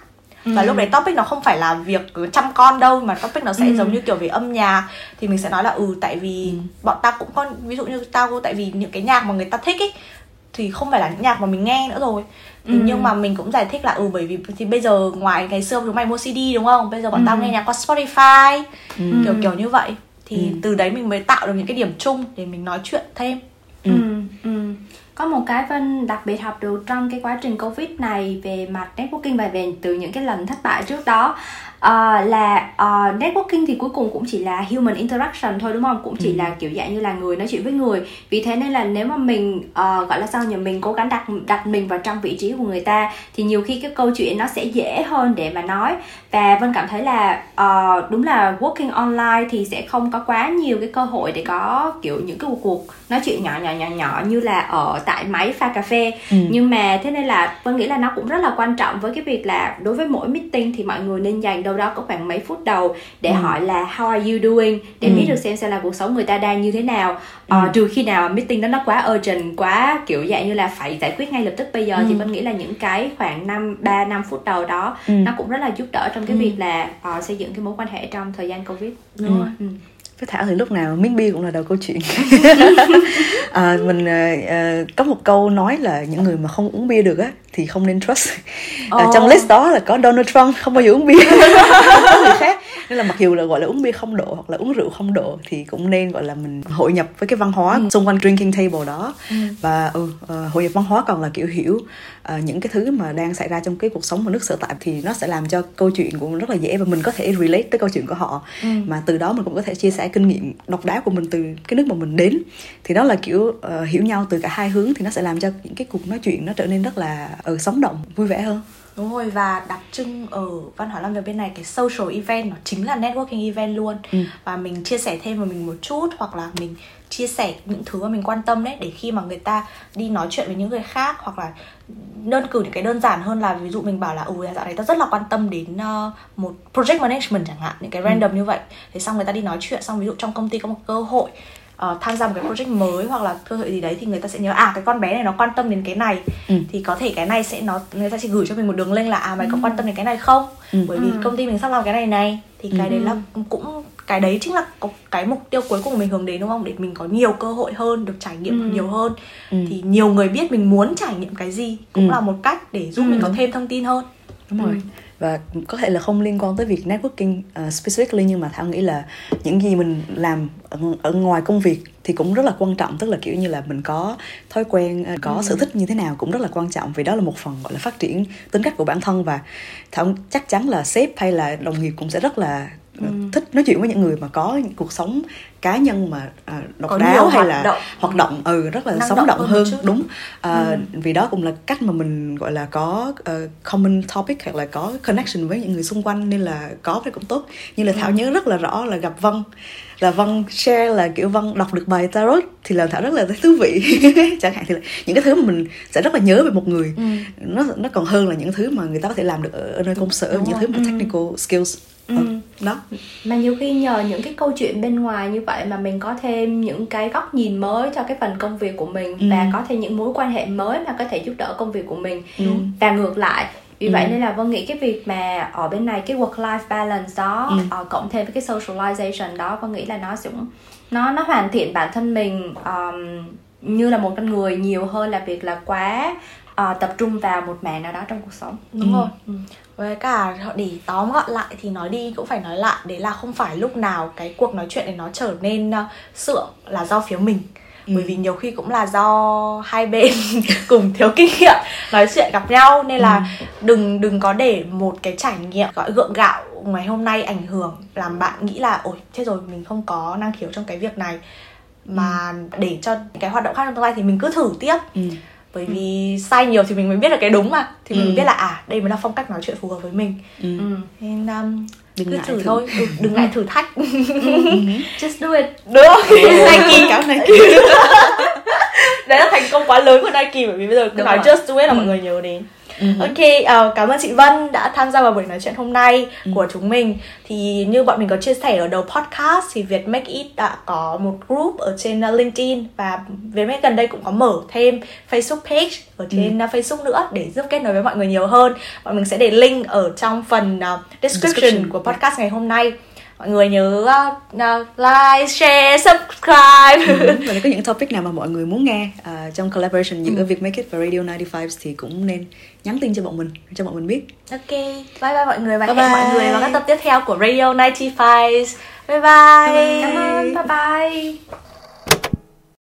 ừ. và lúc đấy topic nó không phải là việc chăm con đâu mà topic nó sẽ ừ. giống như kiểu về âm nhạc thì mình sẽ nói là ừ tại vì ừ. bọn ta cũng có ví dụ như tao tại vì những cái nhạc mà người ta thích ấy thì không phải là những nhạc mà mình nghe nữa rồi ừ. nhưng mà mình cũng giải thích là ừ bởi vì thì bây giờ ngoài ngày xưa chúng mày mua CD đúng không bây giờ bọn ừ. tao nghe nhạc qua Spotify ừ. kiểu kiểu như vậy thì ừ. từ đấy mình mới tạo được những cái điểm chung để mình nói chuyện thêm ừ. Ừ có một cái vân đặc biệt học được trong cái quá trình covid này về mặt networking và về từ những cái lần thất bại trước đó uh, là uh, networking thì cuối cùng cũng chỉ là human interaction thôi đúng không? Cũng chỉ ừ. là kiểu dạng như là người nói chuyện với người. Vì thế nên là nếu mà mình uh, gọi là sao nhỉ? Mình cố gắng đặt đặt mình vào trong vị trí của người ta thì nhiều khi cái câu chuyện nó sẽ dễ hơn để mà nói. Và vân cảm thấy là uh, đúng là working online thì sẽ không có quá nhiều cái cơ hội để có kiểu những cái cuộc nói chuyện nhỏ nhỏ nhỏ nhỏ như là ở tại máy pha cà phê. Ừ. nhưng mà thế nên là vân nghĩ là nó cũng rất là quan trọng với cái việc là đối với mỗi meeting thì mọi người nên dành đâu đó có khoảng mấy phút đầu để ừ. hỏi là how are you doing để ừ. biết được xem xem là cuộc sống người ta đang như thế nào ừ. uh, trừ khi nào meeting đó nó quá urgent quá kiểu dạng như là phải giải quyết ngay lập tức bây giờ ừ. thì vân nghĩ là những cái khoảng năm ba năm phút đầu đó ừ. nó cũng rất là giúp đỡ trong cái ừ. việc là uh, xây dựng cái mối quan hệ trong thời gian covid đúng ừ. Ừ với thảo thì lúc nào miếng bia cũng là đầu câu chuyện à, mình à, có một câu nói là những người mà không uống bia được á thì không nên trust oh. à, trong list đó là có Donald Trump không bao giờ uống bia có người khác nên là mặc dù là gọi là uống bia không độ hoặc là uống rượu không độ thì cũng nên gọi là mình hội nhập với cái văn hóa ừ. xung quanh drinking table đó ừ. và ừ, uh, hội nhập văn hóa còn là kiểu hiểu uh, những cái thứ mà đang xảy ra trong cái cuộc sống của nước sở tại thì nó sẽ làm cho câu chuyện của mình rất là dễ và mình có thể relate tới câu chuyện của họ. Ừ. mà từ đó mình cũng có thể chia sẻ kinh nghiệm độc đáo của mình từ cái nước mà mình đến. Thì đó là kiểu uh, hiểu nhau từ cả hai hướng thì nó sẽ làm cho những cái cuộc nói chuyện nó trở nên rất là ừ, sống động vui vẻ hơn đúng rồi và đặc trưng ở văn hóa làm việc bên này cái social event nó chính là networking event luôn ừ. và mình chia sẻ thêm vào mình một chút hoặc là mình chia sẻ những thứ mà mình quan tâm đấy để khi mà người ta đi nói chuyện với những người khác hoặc là đơn cử những cái đơn giản hơn là ví dụ mình bảo là ừ dạo này ta rất là quan tâm đến uh, một project management chẳng hạn những cái random ừ. như vậy thì xong người ta đi nói chuyện xong ví dụ trong công ty có một cơ hội uh, tham gia một cái project mới hoặc là cơ hội gì đấy thì người ta sẽ nhớ à cái con bé này nó quan tâm đến cái này ừ. thì có thể cái này sẽ nó người ta sẽ gửi cho mình một đường link là à mày có ừ. quan tâm đến cái này không ừ. bởi vì ừ. công ty mình sắp làm cái này này thì cái ừ. đấy là cũng cái đấy chính là cái mục tiêu cuối cùng mình hướng đến đúng không để mình có nhiều cơ hội hơn được trải nghiệm ừ. nhiều hơn ừ. thì nhiều người biết mình muốn trải nghiệm cái gì cũng ừ. là một cách để giúp ừ. mình có thêm thông tin hơn đúng rồi ừ và có thể là không liên quan tới việc networking uh, specifically nhưng mà thảo nghĩ là những gì mình làm ở, ở ngoài công việc thì cũng rất là quan trọng tức là kiểu như là mình có thói quen uh, có ừ. sở thích như thế nào cũng rất là quan trọng vì đó là một phần gọi là phát triển tính cách của bản thân và thảo chắc chắn là sếp hay là đồng nghiệp cũng sẽ rất là ừ. thích nói chuyện với những người mà có những cuộc sống cá nhân mà uh, độc đáo hay là động. hoạt động ừ rất là Năng sống động, động hơn, hơn đúng uh, ừ. vì đó cũng là cách mà mình gọi là có uh, common topic hoặc là có connection với những người xung quanh nên là có thì cũng tốt như là thảo ừ. nhớ rất là rõ là gặp vân là vân share là kiểu vân đọc được bài tarot thì là thảo rất là thú vị chẳng hạn thì là những cái thứ mà mình sẽ rất là nhớ về một người ừ. nó nó còn hơn là những thứ mà người ta có thể làm được ở, ở nơi công sở Đúng những rồi. thứ mà ừ. technical skills ừ. ừ. đó mà nhiều khi nhờ những cái câu chuyện bên ngoài như vậy mà mình có thêm những cái góc nhìn mới cho cái phần công việc của mình ừ. và có thêm những mối quan hệ mới mà có thể giúp đỡ công việc của mình ừ. và ngược lại vì ừ. vậy nên là vân nghĩ cái việc mà ở bên này cái work life balance đó ừ. uh, cộng thêm với cái socialization đó vân nghĩ là nó cũng nó nó hoàn thiện bản thân mình um, như là một con người nhiều hơn là việc là quá uh, tập trung vào một mảng nào đó trong cuộc sống đúng ừ. rồi ừ với cả để tóm gọn lại thì nói đi cũng phải nói lại đấy là không phải lúc nào cái cuộc nói chuyện này nó trở nên uh, sượng là do phía mình ừ. bởi vì nhiều khi cũng là do hai bên cùng thiếu kinh nghiệm nói chuyện gặp nhau nên là ừ. đừng đừng có để một cái trải nghiệm gọi gượng gạo ngày hôm nay ảnh hưởng làm bạn nghĩ là ôi chết rồi mình không có năng khiếu trong cái việc này mà ừ. để cho cái hoạt động khác trong tương lai thì mình cứ thử tiếp ừ bởi vì sai nhiều thì mình mới biết là cái đúng mà. Thì mình ừ. mới biết là à đây mới là phong cách nói chuyện phù hợp với mình. Ừ. ừ. nên um, đừng cứ thử, thử. thôi. Ừ, đừng ngại thử thách. Ừ. just do it. Được Nike cáo Nike đấy là thành công quá lớn của Nike bởi vì bây giờ cứ nói just do it là ừ. mọi người nhớ đến Uh-huh. Ok, uh, cảm ơn chị Vân đã tham gia vào buổi nói chuyện hôm nay uh-huh. của chúng mình. Thì như bọn mình có chia sẻ ở đầu podcast thì Việt Make It đã có một group ở trên uh, LinkedIn và Việt Make gần đây cũng có mở thêm Facebook page ở trên uh-huh. Facebook nữa để giúp kết nối với mọi người nhiều hơn. Bọn mình sẽ để link ở trong phần uh, description, description của podcast ngày hôm nay mọi người nhớ uh, like, share, subscribe ừ, và có những topic nào mà mọi người muốn nghe uh, trong collaboration giữa ừ. Việc Make It và Radio 95 thì cũng nên nhắn tin cho bọn mình cho bọn mình biết ok bye bye mọi người và bye hẹn bye. mọi người vào các tập tiếp theo của Radio 95 bye bye, bye, bye. cảm ơn bye bye